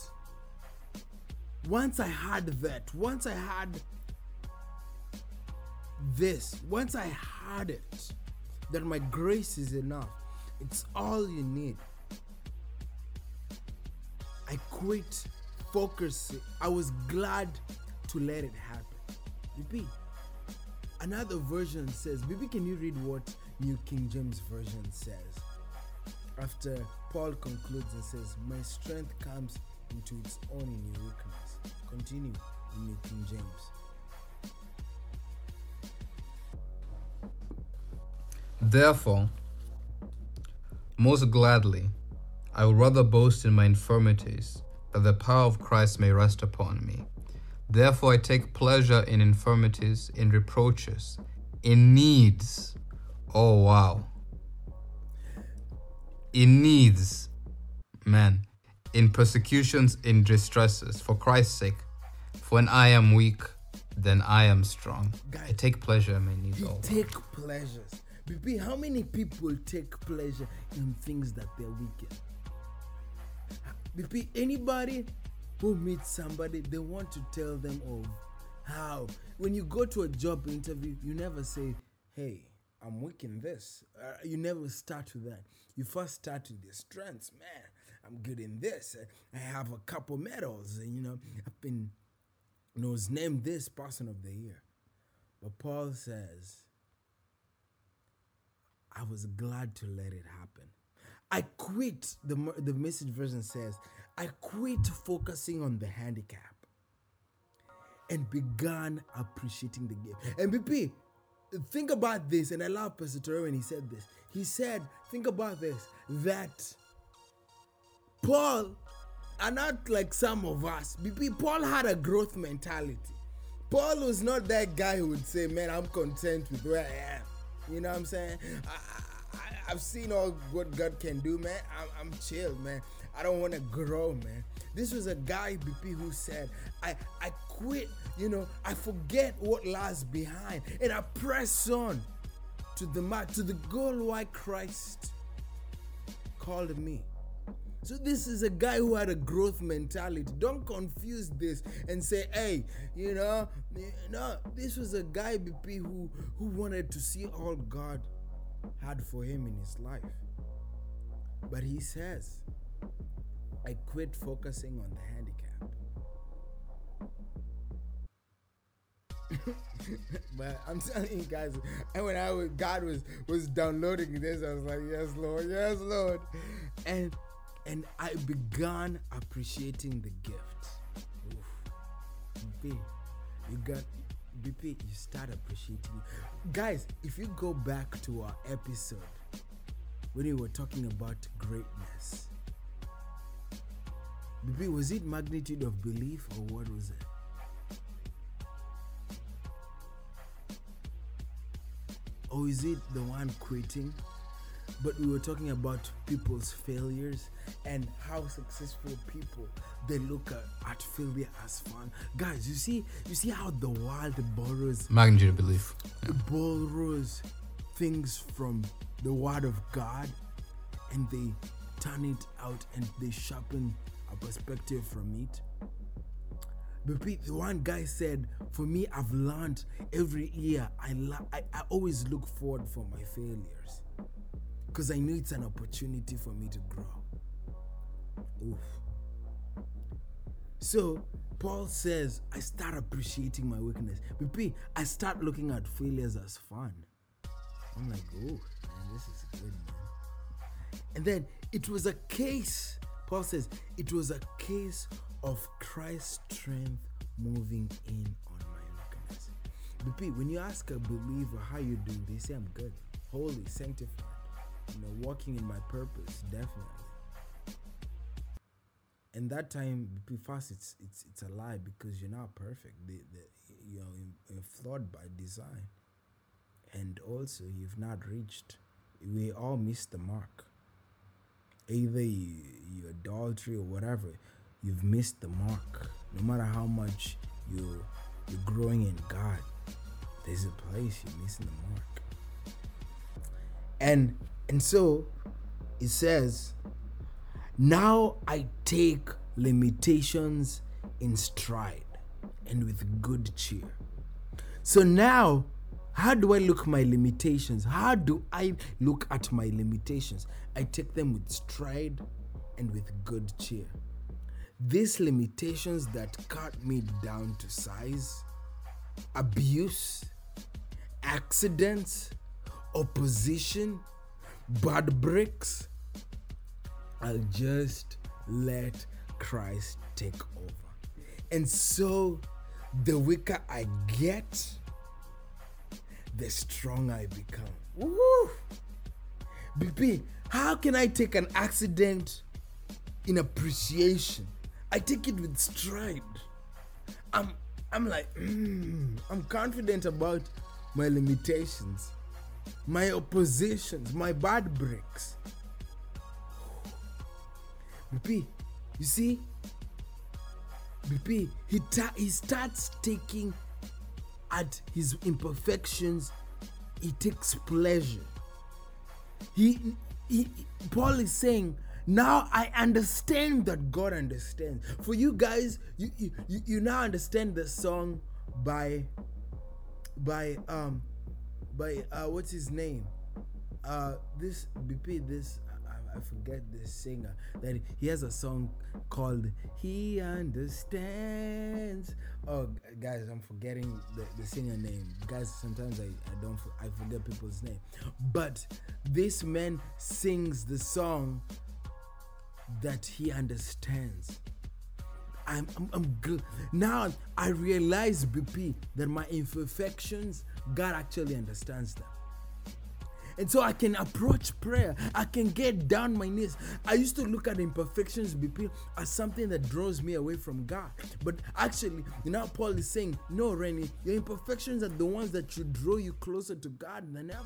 once I had that, once I had this, once I had it, that my grace is enough, it's all you need. I quit focusing. I was glad to let it happen. BP, another version says, BP, can you read what New King James Version says? After Paul concludes and says, My strength comes into its own in your weakness. Continue in New King James. Therefore, most gladly, I will rather boast in my infirmities, that the power of Christ may rest upon me. Therefore, I take pleasure in infirmities, in reproaches, in needs. Oh, wow. In needs, man in persecutions, in distresses, for Christ's sake. For when I am weak, then I am strong. God, I take pleasure in my needs. You take pleasures. BP, how many people take pleasure in things that they're weak in? BP, anybody who meet somebody, they want to tell them of how. When you go to a job interview, you never say, hey, I'm weak in this. Uh, you never start with that. You first start with your strengths, man. I'm good in this. I have a couple medals. And, you know, I've been you know, was named this person of the year. But Paul says, I was glad to let it happen. I quit, the, the message version says, I quit focusing on the handicap and began appreciating the gift. And BP, think about this, and I love Pastor Torre when he said this. He said, think about this, that Paul are not like some of us. BP, Paul had a growth mentality. Paul was not that guy who would say, Man, I'm content with where I am. You know what I'm saying? I, have seen all what God can do, man. I'm, I'm chill, man. I don't want to grow, man. This was a guy, BP, who said, I, I quit, you know, I forget what lies behind and I press on to the mark, to the goal why Christ called me. So this is a guy who had a growth mentality. Don't confuse this and say, "Hey, you know, no." This was a guy BP who who wanted to see all God had for him in his life. But he says, "I quit focusing on the handicap." but I'm telling you guys, and when I was God was was downloading this, I was like, "Yes, Lord, yes, Lord," and and I began appreciating the gift. Oof. BP, you got BP, you start appreciating. Guys, if you go back to our episode when we were talking about greatness, was it magnitude of belief or what was it? Or is it the one quitting? But we were talking about people's failures and how successful people they look at, at failure as fun. Guys, you see, you see how the world borrows magnitude of belief. Yeah. Borrows things from the word of God and they turn it out and they sharpen perspective from it. But the one guy said, "For me, I've learned every year. I, la- I I always look forward for my failures, because I know it's an opportunity for me to grow." Oof. So Paul says, I start appreciating my weakness. BP, I start looking at failures as fun. I'm like, oh man, this is good, man. And then it was a case Paul says it was a case of Christ's strength moving in on my weakness. BP, when you ask a believer how you doing, they say I'm good, holy, sanctified, you know, walking in my purpose, definitely. And that time, BP, first it's it's it's a lie because you're not perfect. The, the, you know, you're flawed by design, and also you've not reached. We all miss the mark either you, you adultery or whatever, you've missed the mark. No matter how much you you're growing in God, there's a place you're missing the mark. And and so it says, now I take limitations in stride and with good cheer. So now how do I look my limitations? How do I look at my limitations? I take them with stride and with good cheer. These limitations that cut me down to size, abuse, accidents, opposition, bad bricks, I'll just let Christ take over. And so the weaker I get, the stronger I become. Woo! BP, how can I take an accident in appreciation? I take it with stride. I'm I'm like, mm, I'm confident about my limitations, my oppositions, my bad breaks. BP, you see, BP, he, ta- he starts taking at his imperfections, he takes pleasure. He, he, Paul is saying, now I understand that God understands. For you guys, you, you, you now understand the song by by um by uh what's his name? Uh this BP this I forget the singer that he has a song called He Understands. Oh, guys, I'm forgetting the, the singer name. Guys, sometimes I, I don't I forget people's name. But this man sings the song that he understands. I'm, I'm, I'm good. Now I realize, BP, that my imperfections, God actually understands them. And so I can approach prayer. I can get down my knees. I used to look at imperfections BP as something that draws me away from God. But actually, you know, Paul is saying, no, Renny, your imperfections are the ones that should draw you closer to God than ever.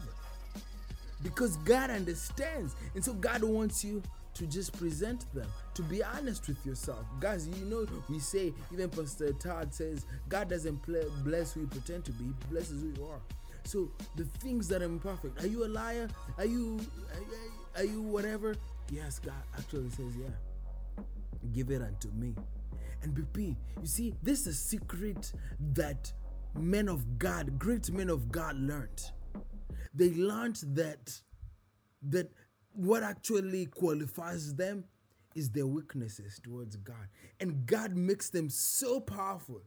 Because God understands. And so God wants you to just present them, to be honest with yourself. Guys, you know, we say, even Pastor Todd says, God doesn't bless who you pretend to be, he blesses who you are. So the things that are imperfect. Are you a liar? Are you are you whatever? Yes, God actually says, yeah. Give it unto me. And BP, you see, this is a secret that men of God, great men of God learned. They learned that that what actually qualifies them is their weaknesses towards God. And God makes them so powerful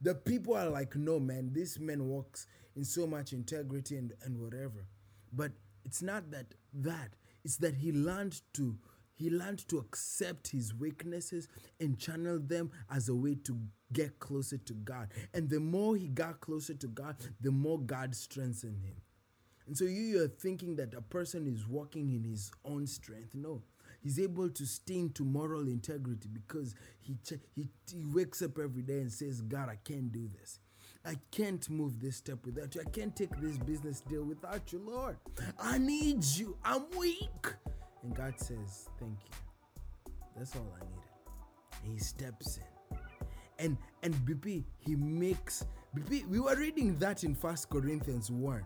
that people are like, no, man, this man walks in so much integrity and, and whatever. But it's not that that. It's that he learned to he learned to accept his weaknesses and channel them as a way to get closer to God. And the more he got closer to God, the more God strengthened him. And so you are thinking that a person is walking in his own strength. No. he's able to sting to moral integrity because he, he, he wakes up every day and says, God, I can't do this. I can't move this step without you. I can't take this business deal without you, Lord. I need you. I'm weak. And God says, Thank you. That's all I needed. And he steps in. And and BP, he makes BP, we were reading that in First Corinthians 1.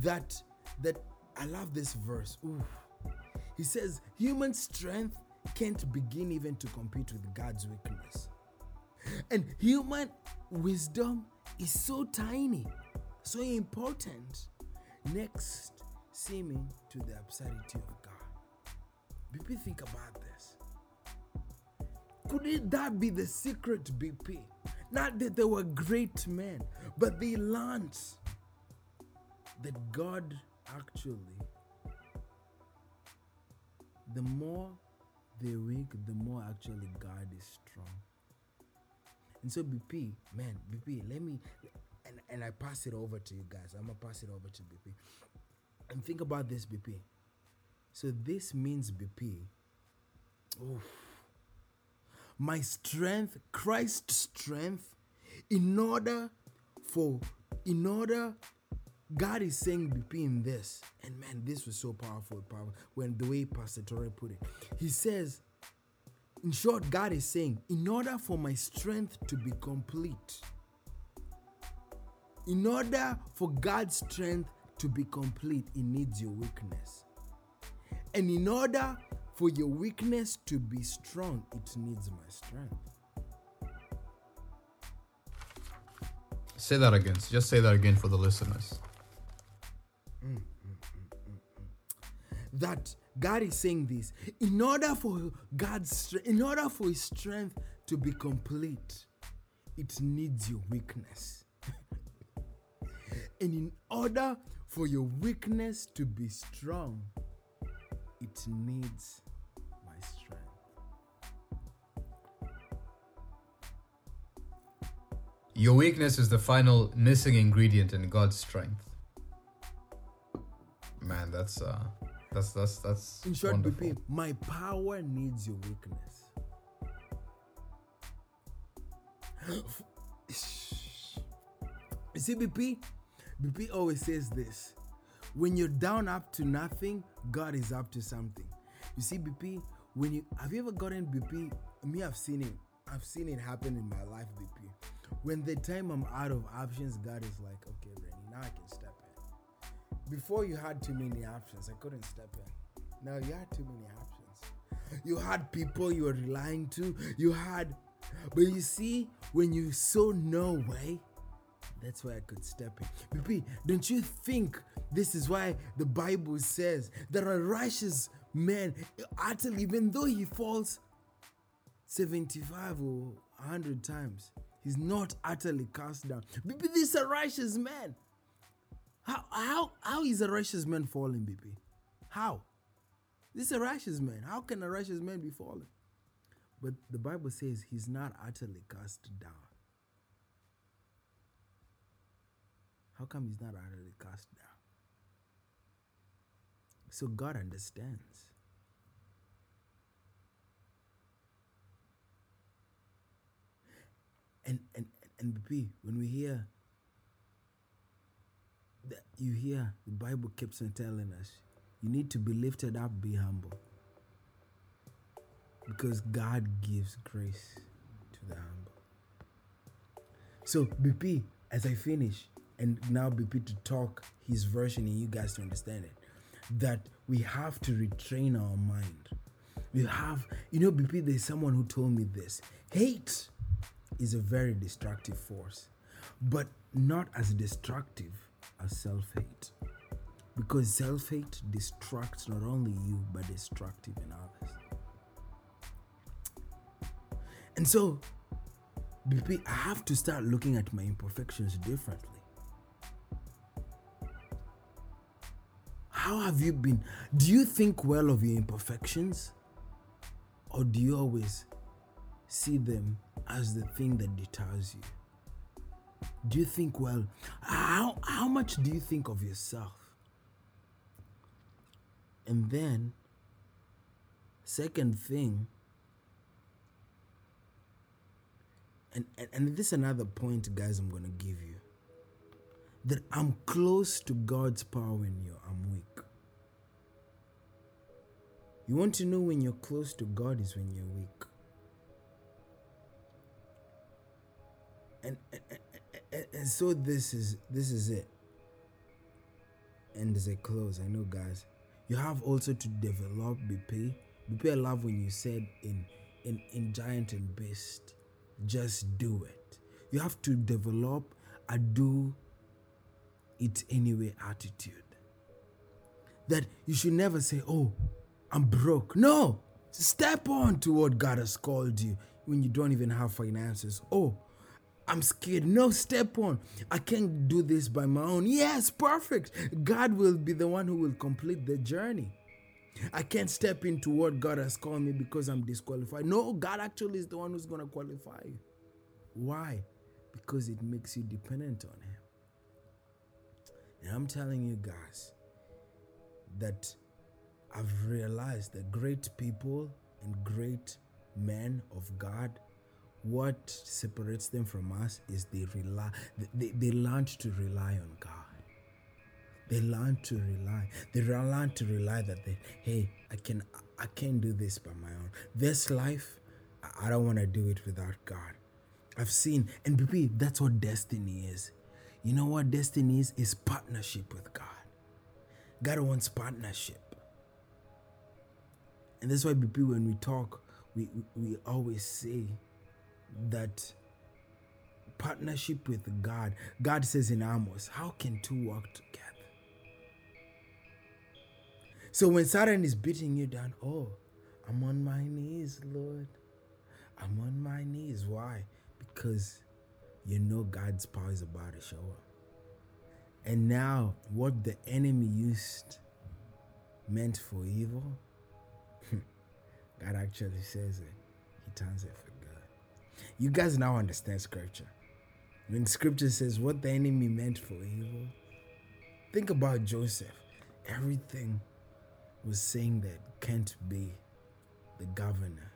That that I love this verse. Ooh. He says, human strength can't begin even to compete with God's weakness. And human wisdom is so tiny, so important, next seeming to the absurdity of God. BP, think about this. Could it that be the secret, BP? Not that they were great men, but they learned that God actually, the more they're weak, the more actually God is strong. And so BP, man, BP, let me and, and I pass it over to you guys. I'm gonna pass it over to BP. And think about this, BP. So this means BP. Oof, my strength, Christ's strength, in order for in order God is saying BP in this, and man, this was so powerful, powerful when the way Pastor Torre put it. He says, in short, God is saying, in order for my strength to be complete, in order for God's strength to be complete, it needs your weakness. And in order for your weakness to be strong, it needs my strength. Say that again. Just say that again for the listeners. Mm, mm, mm, that God is saying this. In order for God's in order for his strength to be complete it needs your weakness. And in order for your weakness to be strong it needs my strength. Your weakness is the final missing ingredient in God's strength. Man that's uh that's that's that's in short wonderful. BP, my power needs your weakness. You see BP BP always says this when you're down up to nothing God is up to something. You see BP when you have you ever gotten BP me I've seen it I've seen it happen in my life BP when the time I'm out of options God is like okay Renny now I can step before you had too many options, I couldn't step in. Now you had too many options. You had people you were relying to. You had, but you see, when you saw no way, that's why I could step in. BP, don't you think this is why the Bible says there are righteous men utterly, even though he falls 75 or 100 times, he's not utterly cast down. BP, this is a righteous man. How how how is a righteous man falling, BP? How? This is a righteous man. How can a righteous man be falling? But the Bible says he's not utterly cast down. How come he's not utterly cast down? So God understands. And and and BP, when we hear you hear the Bible keeps on telling us you need to be lifted up, be humble. Because God gives grace to the humble. So, BP, as I finish, and now BP to talk his version and you guys to understand it, that we have to retrain our mind. We have, you know, BP, there's someone who told me this hate is a very destructive force, but not as destructive as self hate. Because self hate distracts not only you, but destructive in others. And so, BP, I have to start looking at my imperfections differently. How have you been? Do you think well of your imperfections? Or do you always see them as the thing that deters you? Do you think well how how much do you think of yourself and then Second thing, and, and, and this is another point, guys, I'm going to give you that I'm close to God's power when you're, I'm weak. You want to know when you're close to God is when you're weak. And, and, and, and so this is this is it. And as I close, I know guys, you have also to develop BP. BP I love when you said in in, in Giant and Beast, just do it. You have to develop a do it anyway attitude. That you should never say, Oh, I'm broke. No, step on to what God has called you when you don't even have finances. Oh, I'm scared. No, step on. I can't do this by my own. Yes, perfect. God will be the one who will complete the journey. I can't step into what God has called me because I'm disqualified. No, God actually is the one who's going to qualify you. Why? Because it makes you dependent on Him. And I'm telling you guys that I've realized that great people and great men of God, what separates them from us is they rely, they, they learn to rely on God. They learn to rely. They learn to rely that they, hey, I can, I can't do this by my own. This life, I don't want to do it without God. I've seen, and BP, that's what destiny is. You know what destiny is? Is partnership with God. God wants partnership. And that's why BP, when we talk, we, we always say that partnership with God, God says in Amos, how can two work together? So when Satan is beating you down, oh, I'm on my knees, Lord. I'm on my knees. Why? Because you know God's power is about to show up. And now, what the enemy used meant for evil, God actually says it. He turns it for. You guys now understand scripture. When scripture says what the enemy meant for evil, think about Joseph. Everything was saying that can't be the governor.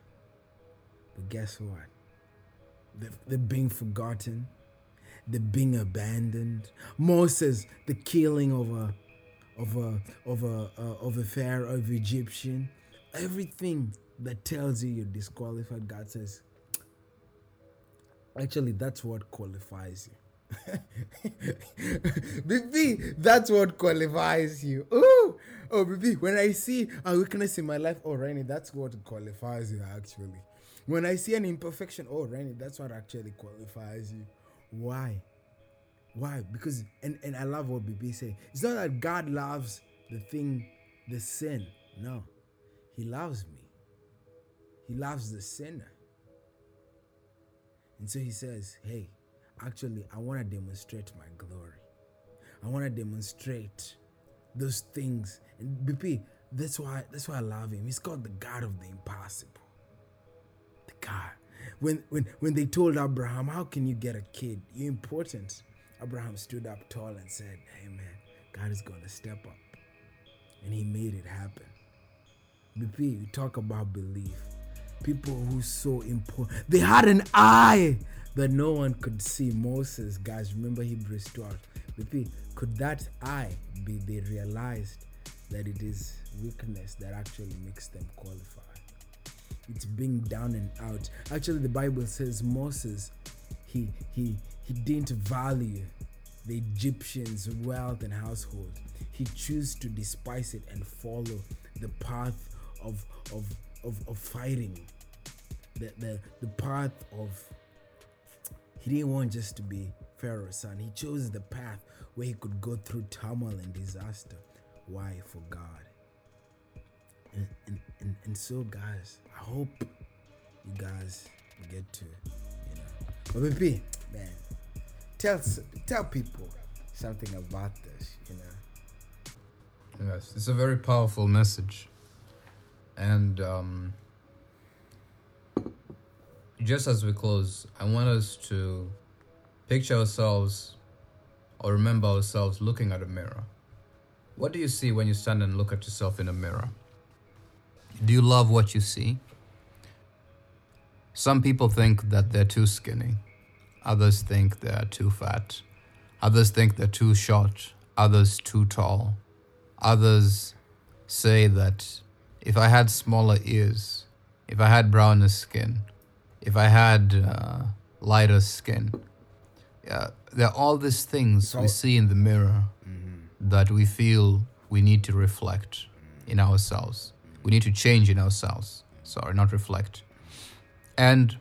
But guess what? The, the being forgotten, the being abandoned. Moses, the killing of a of a of a uh, of a pharaoh of Egyptian. Everything that tells you you're disqualified, God says, actually, that's what qualifies you. BP, that's what qualifies you. Ooh, oh, BP, when I see a weakness in my life, oh, Renny, that's what qualifies you, actually. When I see an imperfection, oh, Renny, that's what actually qualifies you. Why? Why? Because, and, and I love what BP say. It's not that God loves the thing, the sin. No, He loves me. He loves the sinner. And so he says, Hey, actually, I want to demonstrate my glory. I want to demonstrate those things. And BP, that's why that's why I love him. He's called the God of the impossible. The God. When when when they told Abraham, How can you get a kid? You're important. Abraham stood up tall and said, Hey man, God is gonna step up. And he made it happen. BP, you talk about belief people who so important. They had an eye that no one could see. Moses, guys, remember Hebrews 12. BP, could that eye be they realized that it is weakness that actually makes them qualify? It's being down and out. Actually, the Bible says Moses, he he he didn't value the Egyptians' wealth and household. He chose to despise it and follow the path of of of, of fighting the, the the path of he didn't want just to be Pharaoh's son. He chose the path where he could go through turmoil and disaster. Why? For God. And, and, and, and so, guys, I hope you guys get to, you know. But man, tell tell people something about this, you know. Yes, it's a very powerful message. And um, just as we close, I want us to picture ourselves or remember ourselves looking at a mirror. What do you see when you stand and look at yourself in a mirror? Do you love what you see? Some people think that they're too skinny. Others think they're too fat. Others think they're too short. Others too tall. Others say that if I had smaller ears, if I had browner skin, if I had uh, lighter skin, yeah, there are all these things so, we see in the mirror mm-hmm. that we feel we need to reflect in ourselves. We need to change in ourselves. Sorry, not reflect. And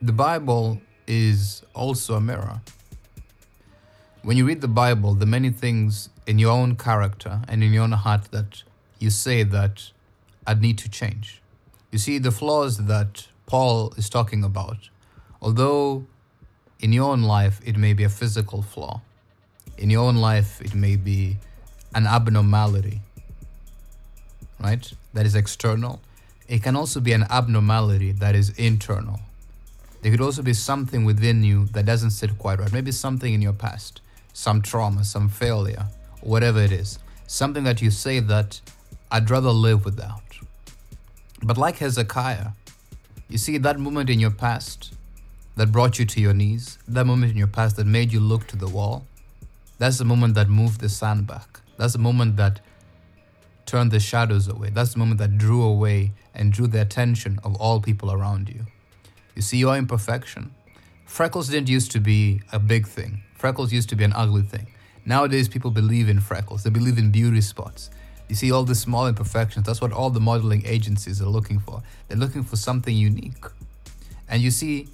the Bible is also a mirror. When you read the Bible, the many things in your own character and in your own heart that you say that I need to change. You see, the flaws that Paul is talking about, although in your own life it may be a physical flaw, in your own life it may be an abnormality, right? That is external. It can also be an abnormality that is internal. There could also be something within you that doesn't sit quite right. Maybe something in your past, some trauma, some failure, whatever it is. Something that you say that I'd rather live without. But like Hezekiah, you see that moment in your past that brought you to your knees, that moment in your past that made you look to the wall, that's the moment that moved the sun back. That's the moment that turned the shadows away. That's the moment that drew away and drew the attention of all people around you. You see your imperfection. Freckles didn't used to be a big thing. Freckles used to be an ugly thing. Nowadays, people believe in freckles. They believe in beauty spots. You see all the small imperfections. That's what all the modeling agencies are looking for. They're looking for something unique. And you see,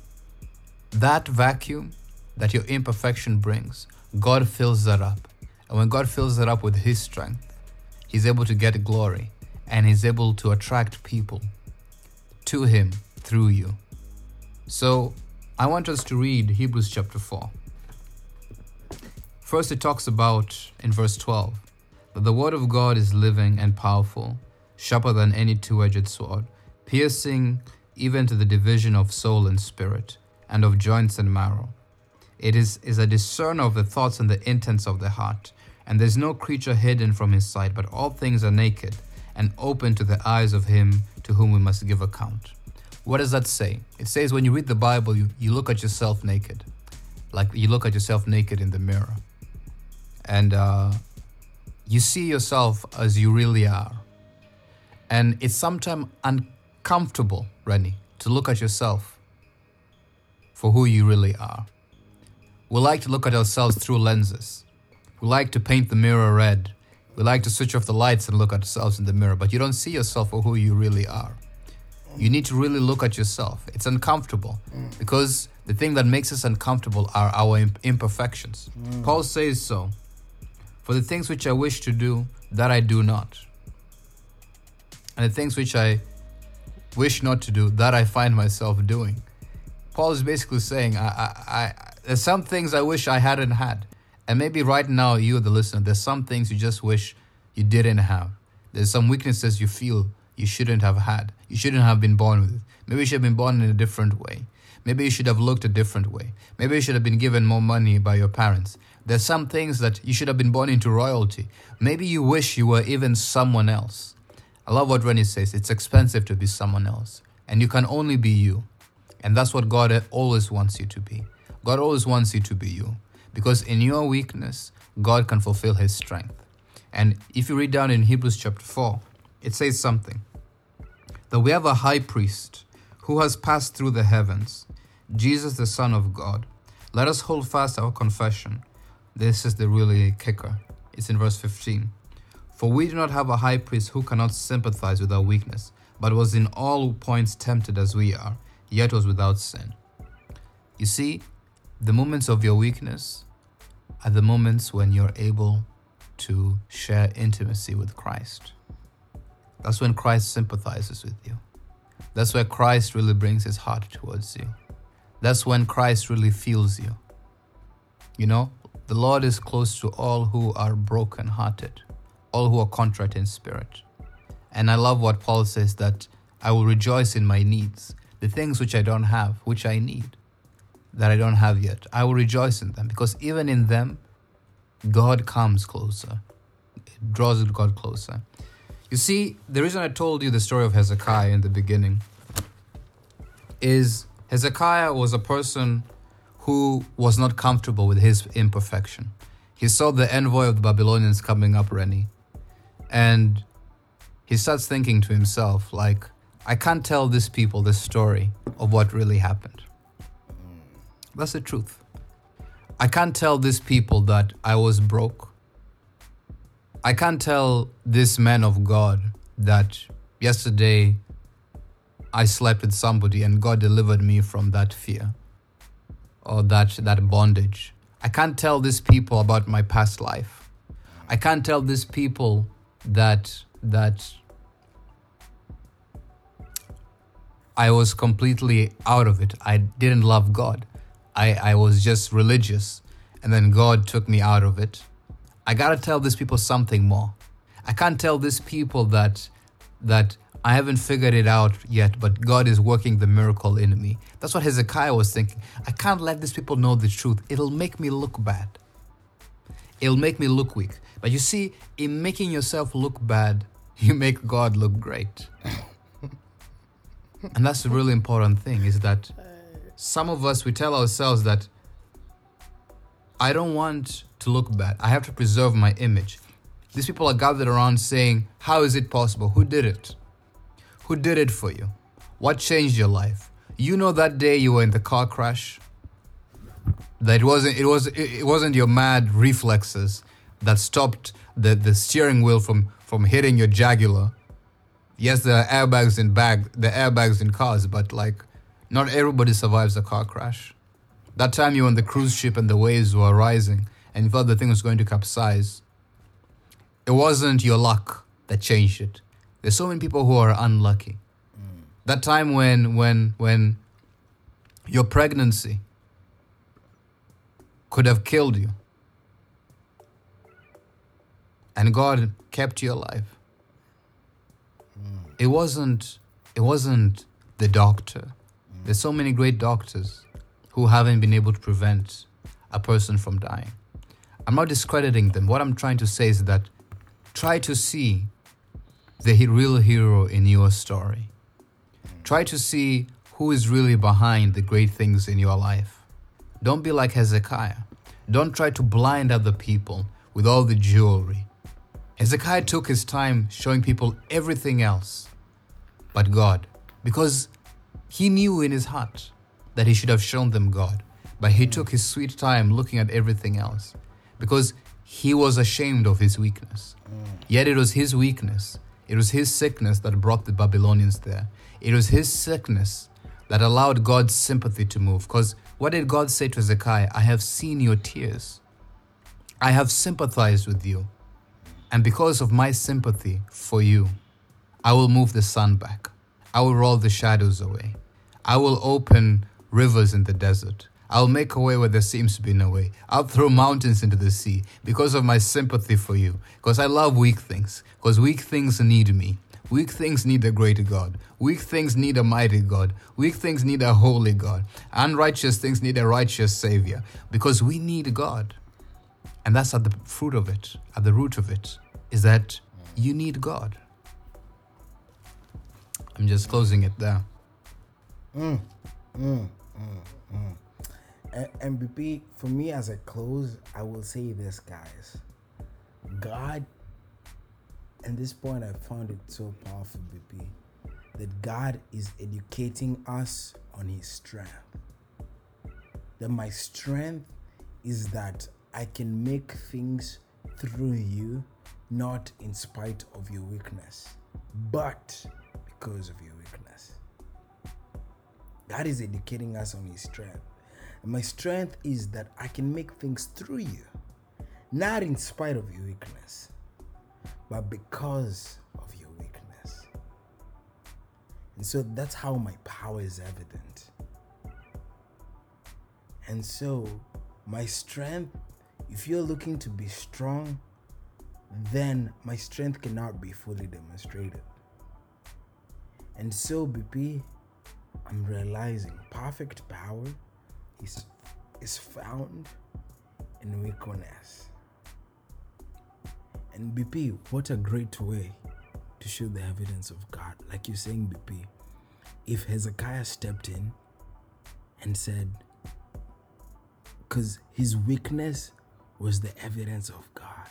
that vacuum that your imperfection brings, God fills that up. And when God fills that up with His strength, He's able to get glory and He's able to attract people to Him through you. So I want us to read Hebrews chapter 4. First, it talks about in verse 12 that the Word of God is living and powerful, sharper than any two edged sword, piercing even to the division of soul and spirit, and of joints and marrow. It is, is a discerner of the thoughts and the intents of the heart. And there's no creature hidden from his sight, but all things are naked and open to the eyes of him to whom we must give account. What does that say? It says when you read the Bible, you, you look at yourself naked. Like you look at yourself naked in the mirror. And uh, you see yourself as you really are. And it's sometimes uncomfortable, Renny, to look at yourself for who you really are. We like to look at ourselves through lenses. We like to paint the mirror red. We like to switch off the lights and look at ourselves in the mirror, but you don't see yourself for who you really are you need to really look at yourself. It's uncomfortable because the thing that makes us uncomfortable are our imperfections. Mm. Paul says so. For the things which I wish to do, that I do not. And the things which I wish not to do, that I find myself doing. Paul is basically saying, I, I, I, there's some things I wish I hadn't had. And maybe right now, you, the listener, there's some things you just wish you didn't have. There's some weaknesses you feel you shouldn't have had. You shouldn't have been born with it. Maybe you should have been born in a different way. Maybe you should have looked a different way. Maybe you should have been given more money by your parents. There's some things that you should have been born into royalty. Maybe you wish you were even someone else. I love what Renny says. It's expensive to be someone else. And you can only be you. And that's what God always wants you to be. God always wants you to be you. Because in your weakness, God can fulfill his strength. And if you read down in Hebrews chapter 4, it says something that we have a high priest who has passed through the heavens, Jesus, the Son of God. Let us hold fast our confession. This is the really kicker. It's in verse 15. For we do not have a high priest who cannot sympathize with our weakness, but was in all points tempted as we are, yet was without sin. You see, the moments of your weakness are the moments when you're able to share intimacy with Christ. That's when Christ sympathizes with you. That's where Christ really brings his heart towards you. That's when Christ really feels you. You know, the Lord is close to all who are broken-hearted, all who are contrite in spirit. And I love what Paul says that I will rejoice in my needs, the things which I don't have, which I need, that I don't have yet. I will rejoice in them because even in them, God comes closer. It draws God closer. You see, the reason I told you the story of Hezekiah in the beginning is Hezekiah was a person who was not comfortable with his imperfection. He saw the envoy of the Babylonians coming up, Renny, and he starts thinking to himself, like, I can't tell these people the story of what really happened. That's the truth. I can't tell these people that I was broke. I can't tell this man of God that yesterday I slept with somebody and God delivered me from that fear or that that bondage. I can't tell these people about my past life. I can't tell these people that that I was completely out of it. I didn't love God. I, I was just religious and then God took me out of it. I gotta tell these people something more. I can't tell these people that that I haven't figured it out yet, but God is working the miracle in me. That's what Hezekiah was thinking. I can't let these people know the truth. It'll make me look bad. It'll make me look weak. But you see, in making yourself look bad, you make God look great. and that's the really important thing is that some of us we tell ourselves that I don't want to look bad. I have to preserve my image. These people are gathered around saying, How is it possible? Who did it? Who did it for you? What changed your life? You know that day you were in the car crash? That it wasn't it was it wasn't your mad reflexes that stopped the, the steering wheel from, from hitting your jugular. Yes, there are airbags in bag the airbags in cars, but like not everybody survives a car crash. That time you were on the cruise ship and the waves were rising and you thought the thing was going to capsize. It wasn't your luck that changed it. There's so many people who are unlucky. Mm. That time when when when your pregnancy could have killed you. And God kept you alive. Mm. It wasn't it wasn't the doctor. Mm. There's so many great doctors who haven't been able to prevent a person from dying. I'm not discrediting them. What I'm trying to say is that try to see the real hero in your story. Try to see who is really behind the great things in your life. Don't be like Hezekiah. Don't try to blind other people with all the jewelry. Hezekiah took his time showing people everything else but God because he knew in his heart that he should have shown them God. But he took his sweet time looking at everything else because he was ashamed of his weakness. Mm. Yet it was his weakness it was his sickness that brought the Babylonians there. It was his sickness that allowed God's sympathy to move. Because what did God say to Hezekiah? I have seen your tears. I have sympathized with you. And because of my sympathy for you, I will move the sun back. I will roll the shadows away. I will open rivers in the desert. I'll make a way where there seems to be no way. I'll throw mountains into the sea because of my sympathy for you. Because I love weak things. Because weak things need me. Weak things need a great God. Weak things need a mighty God. Weak things need a holy God. Unrighteous things need a righteous Savior. Because we need God. And that's at the fruit of it, at the root of it, is that you need God. I'm just closing it there. Mm, mm, mm, mm. MVP for me as a close, I will say this, guys. God, and this point I found it so powerful, BP, that God is educating us on His strength. That my strength is that I can make things through you, not in spite of your weakness, but because of your weakness. God is educating us on His strength. And my strength is that I can make things through you, not in spite of your weakness, but because of your weakness. And so that's how my power is evident. And so, my strength, if you're looking to be strong, then my strength cannot be fully demonstrated. And so, BP, I'm realizing perfect power is, is found in weakness. And BP, what a great way to show the evidence of God. Like you're saying, BP, if Hezekiah stepped in and said, because his weakness was the evidence of God,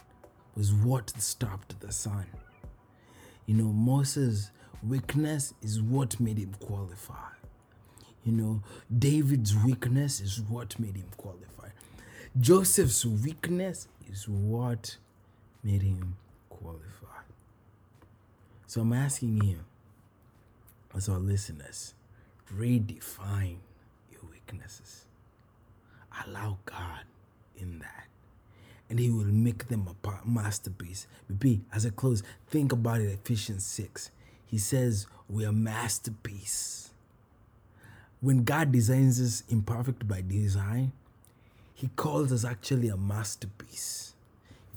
was what stopped the sun. You know, Moses' weakness is what made him qualify. You know, David's weakness is what made him qualify. Joseph's weakness is what made him qualify. So I'm asking you, as our listeners, redefine your weaknesses. Allow God in that. And He will make them a masterpiece. B, as I close, think about it Ephesians 6. He says, We are masterpiece. When God designs us imperfect by design, He calls us actually a masterpiece.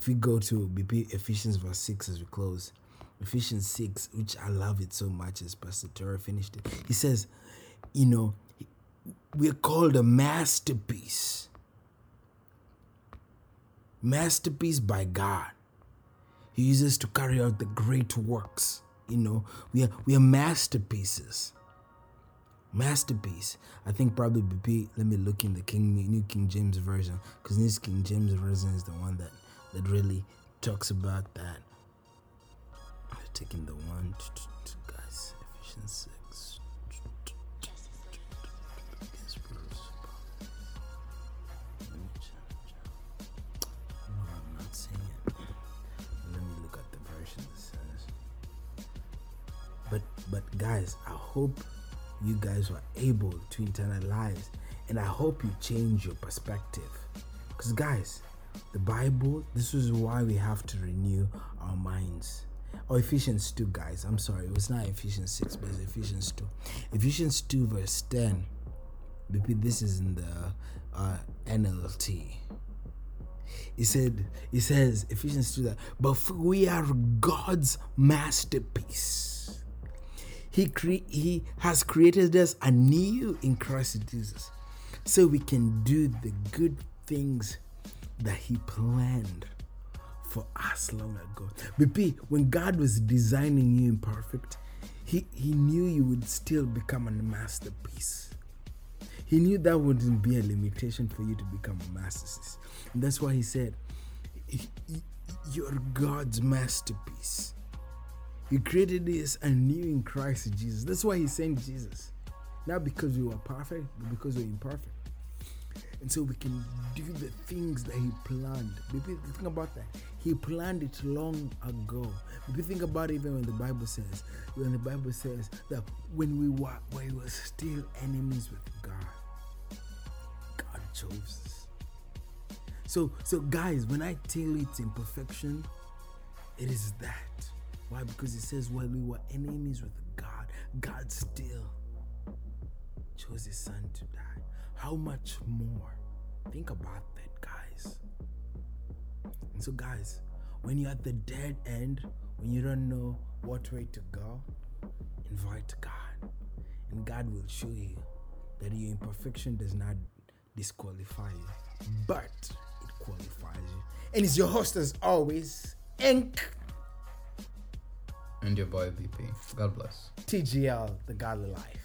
If we go to BP Ephesians verse 6 as we close, Ephesians 6, which I love it so much as Pastor Torah finished it. He says, you know, we're called a masterpiece. Masterpiece by God. He uses to carry out the great works. You know, we are we are masterpieces. Masterpiece. I think probably BP. Let me look in the King New King James version because this King James version is the one that that really talks about that taking the one, guys, Ephesians 6. I'm not seeing it. Let me look at the version. But, but guys, I hope you guys were able to internalize and I hope you change your perspective. Because, guys, the Bible, this is why we have to renew our minds or Ephesians 2, guys. I'm sorry, it was not Ephesians 6, but Ephesians 2. Ephesians 2, verse 10. Maybe this is in the uh, NLT. He said, he says, Ephesians 2 that, but we are God's masterpiece. He cre- he has created us anew in Christ Jesus, so we can do the good things that He planned for us long ago. BP, when God was designing you imperfect, he, he knew you would still become a masterpiece. He knew that wouldn't be a limitation for you to become a masterpiece. And that's why he said, You're God's masterpiece. He created this anew in Christ Jesus. That's why he sent Jesus. Not because we were perfect, but because we're imperfect and so we can do the things that he planned. Maybe think about that. He planned it long ago. Maybe think about it even when the Bible says, when the Bible says that when we were when we were still enemies with God, God chose us. So so guys, when I tell it's imperfection, it is that. Why? Because it says when we were enemies with God, God still chose his son to die. How much more? Think about that, guys. And so, guys, when you're at the dead end, when you don't know what way to go, invite God. And God will show you that your imperfection does not disqualify you, but it qualifies you. And it's your host as always, Ink. And your boy BP. God bless. TGL, the godly life.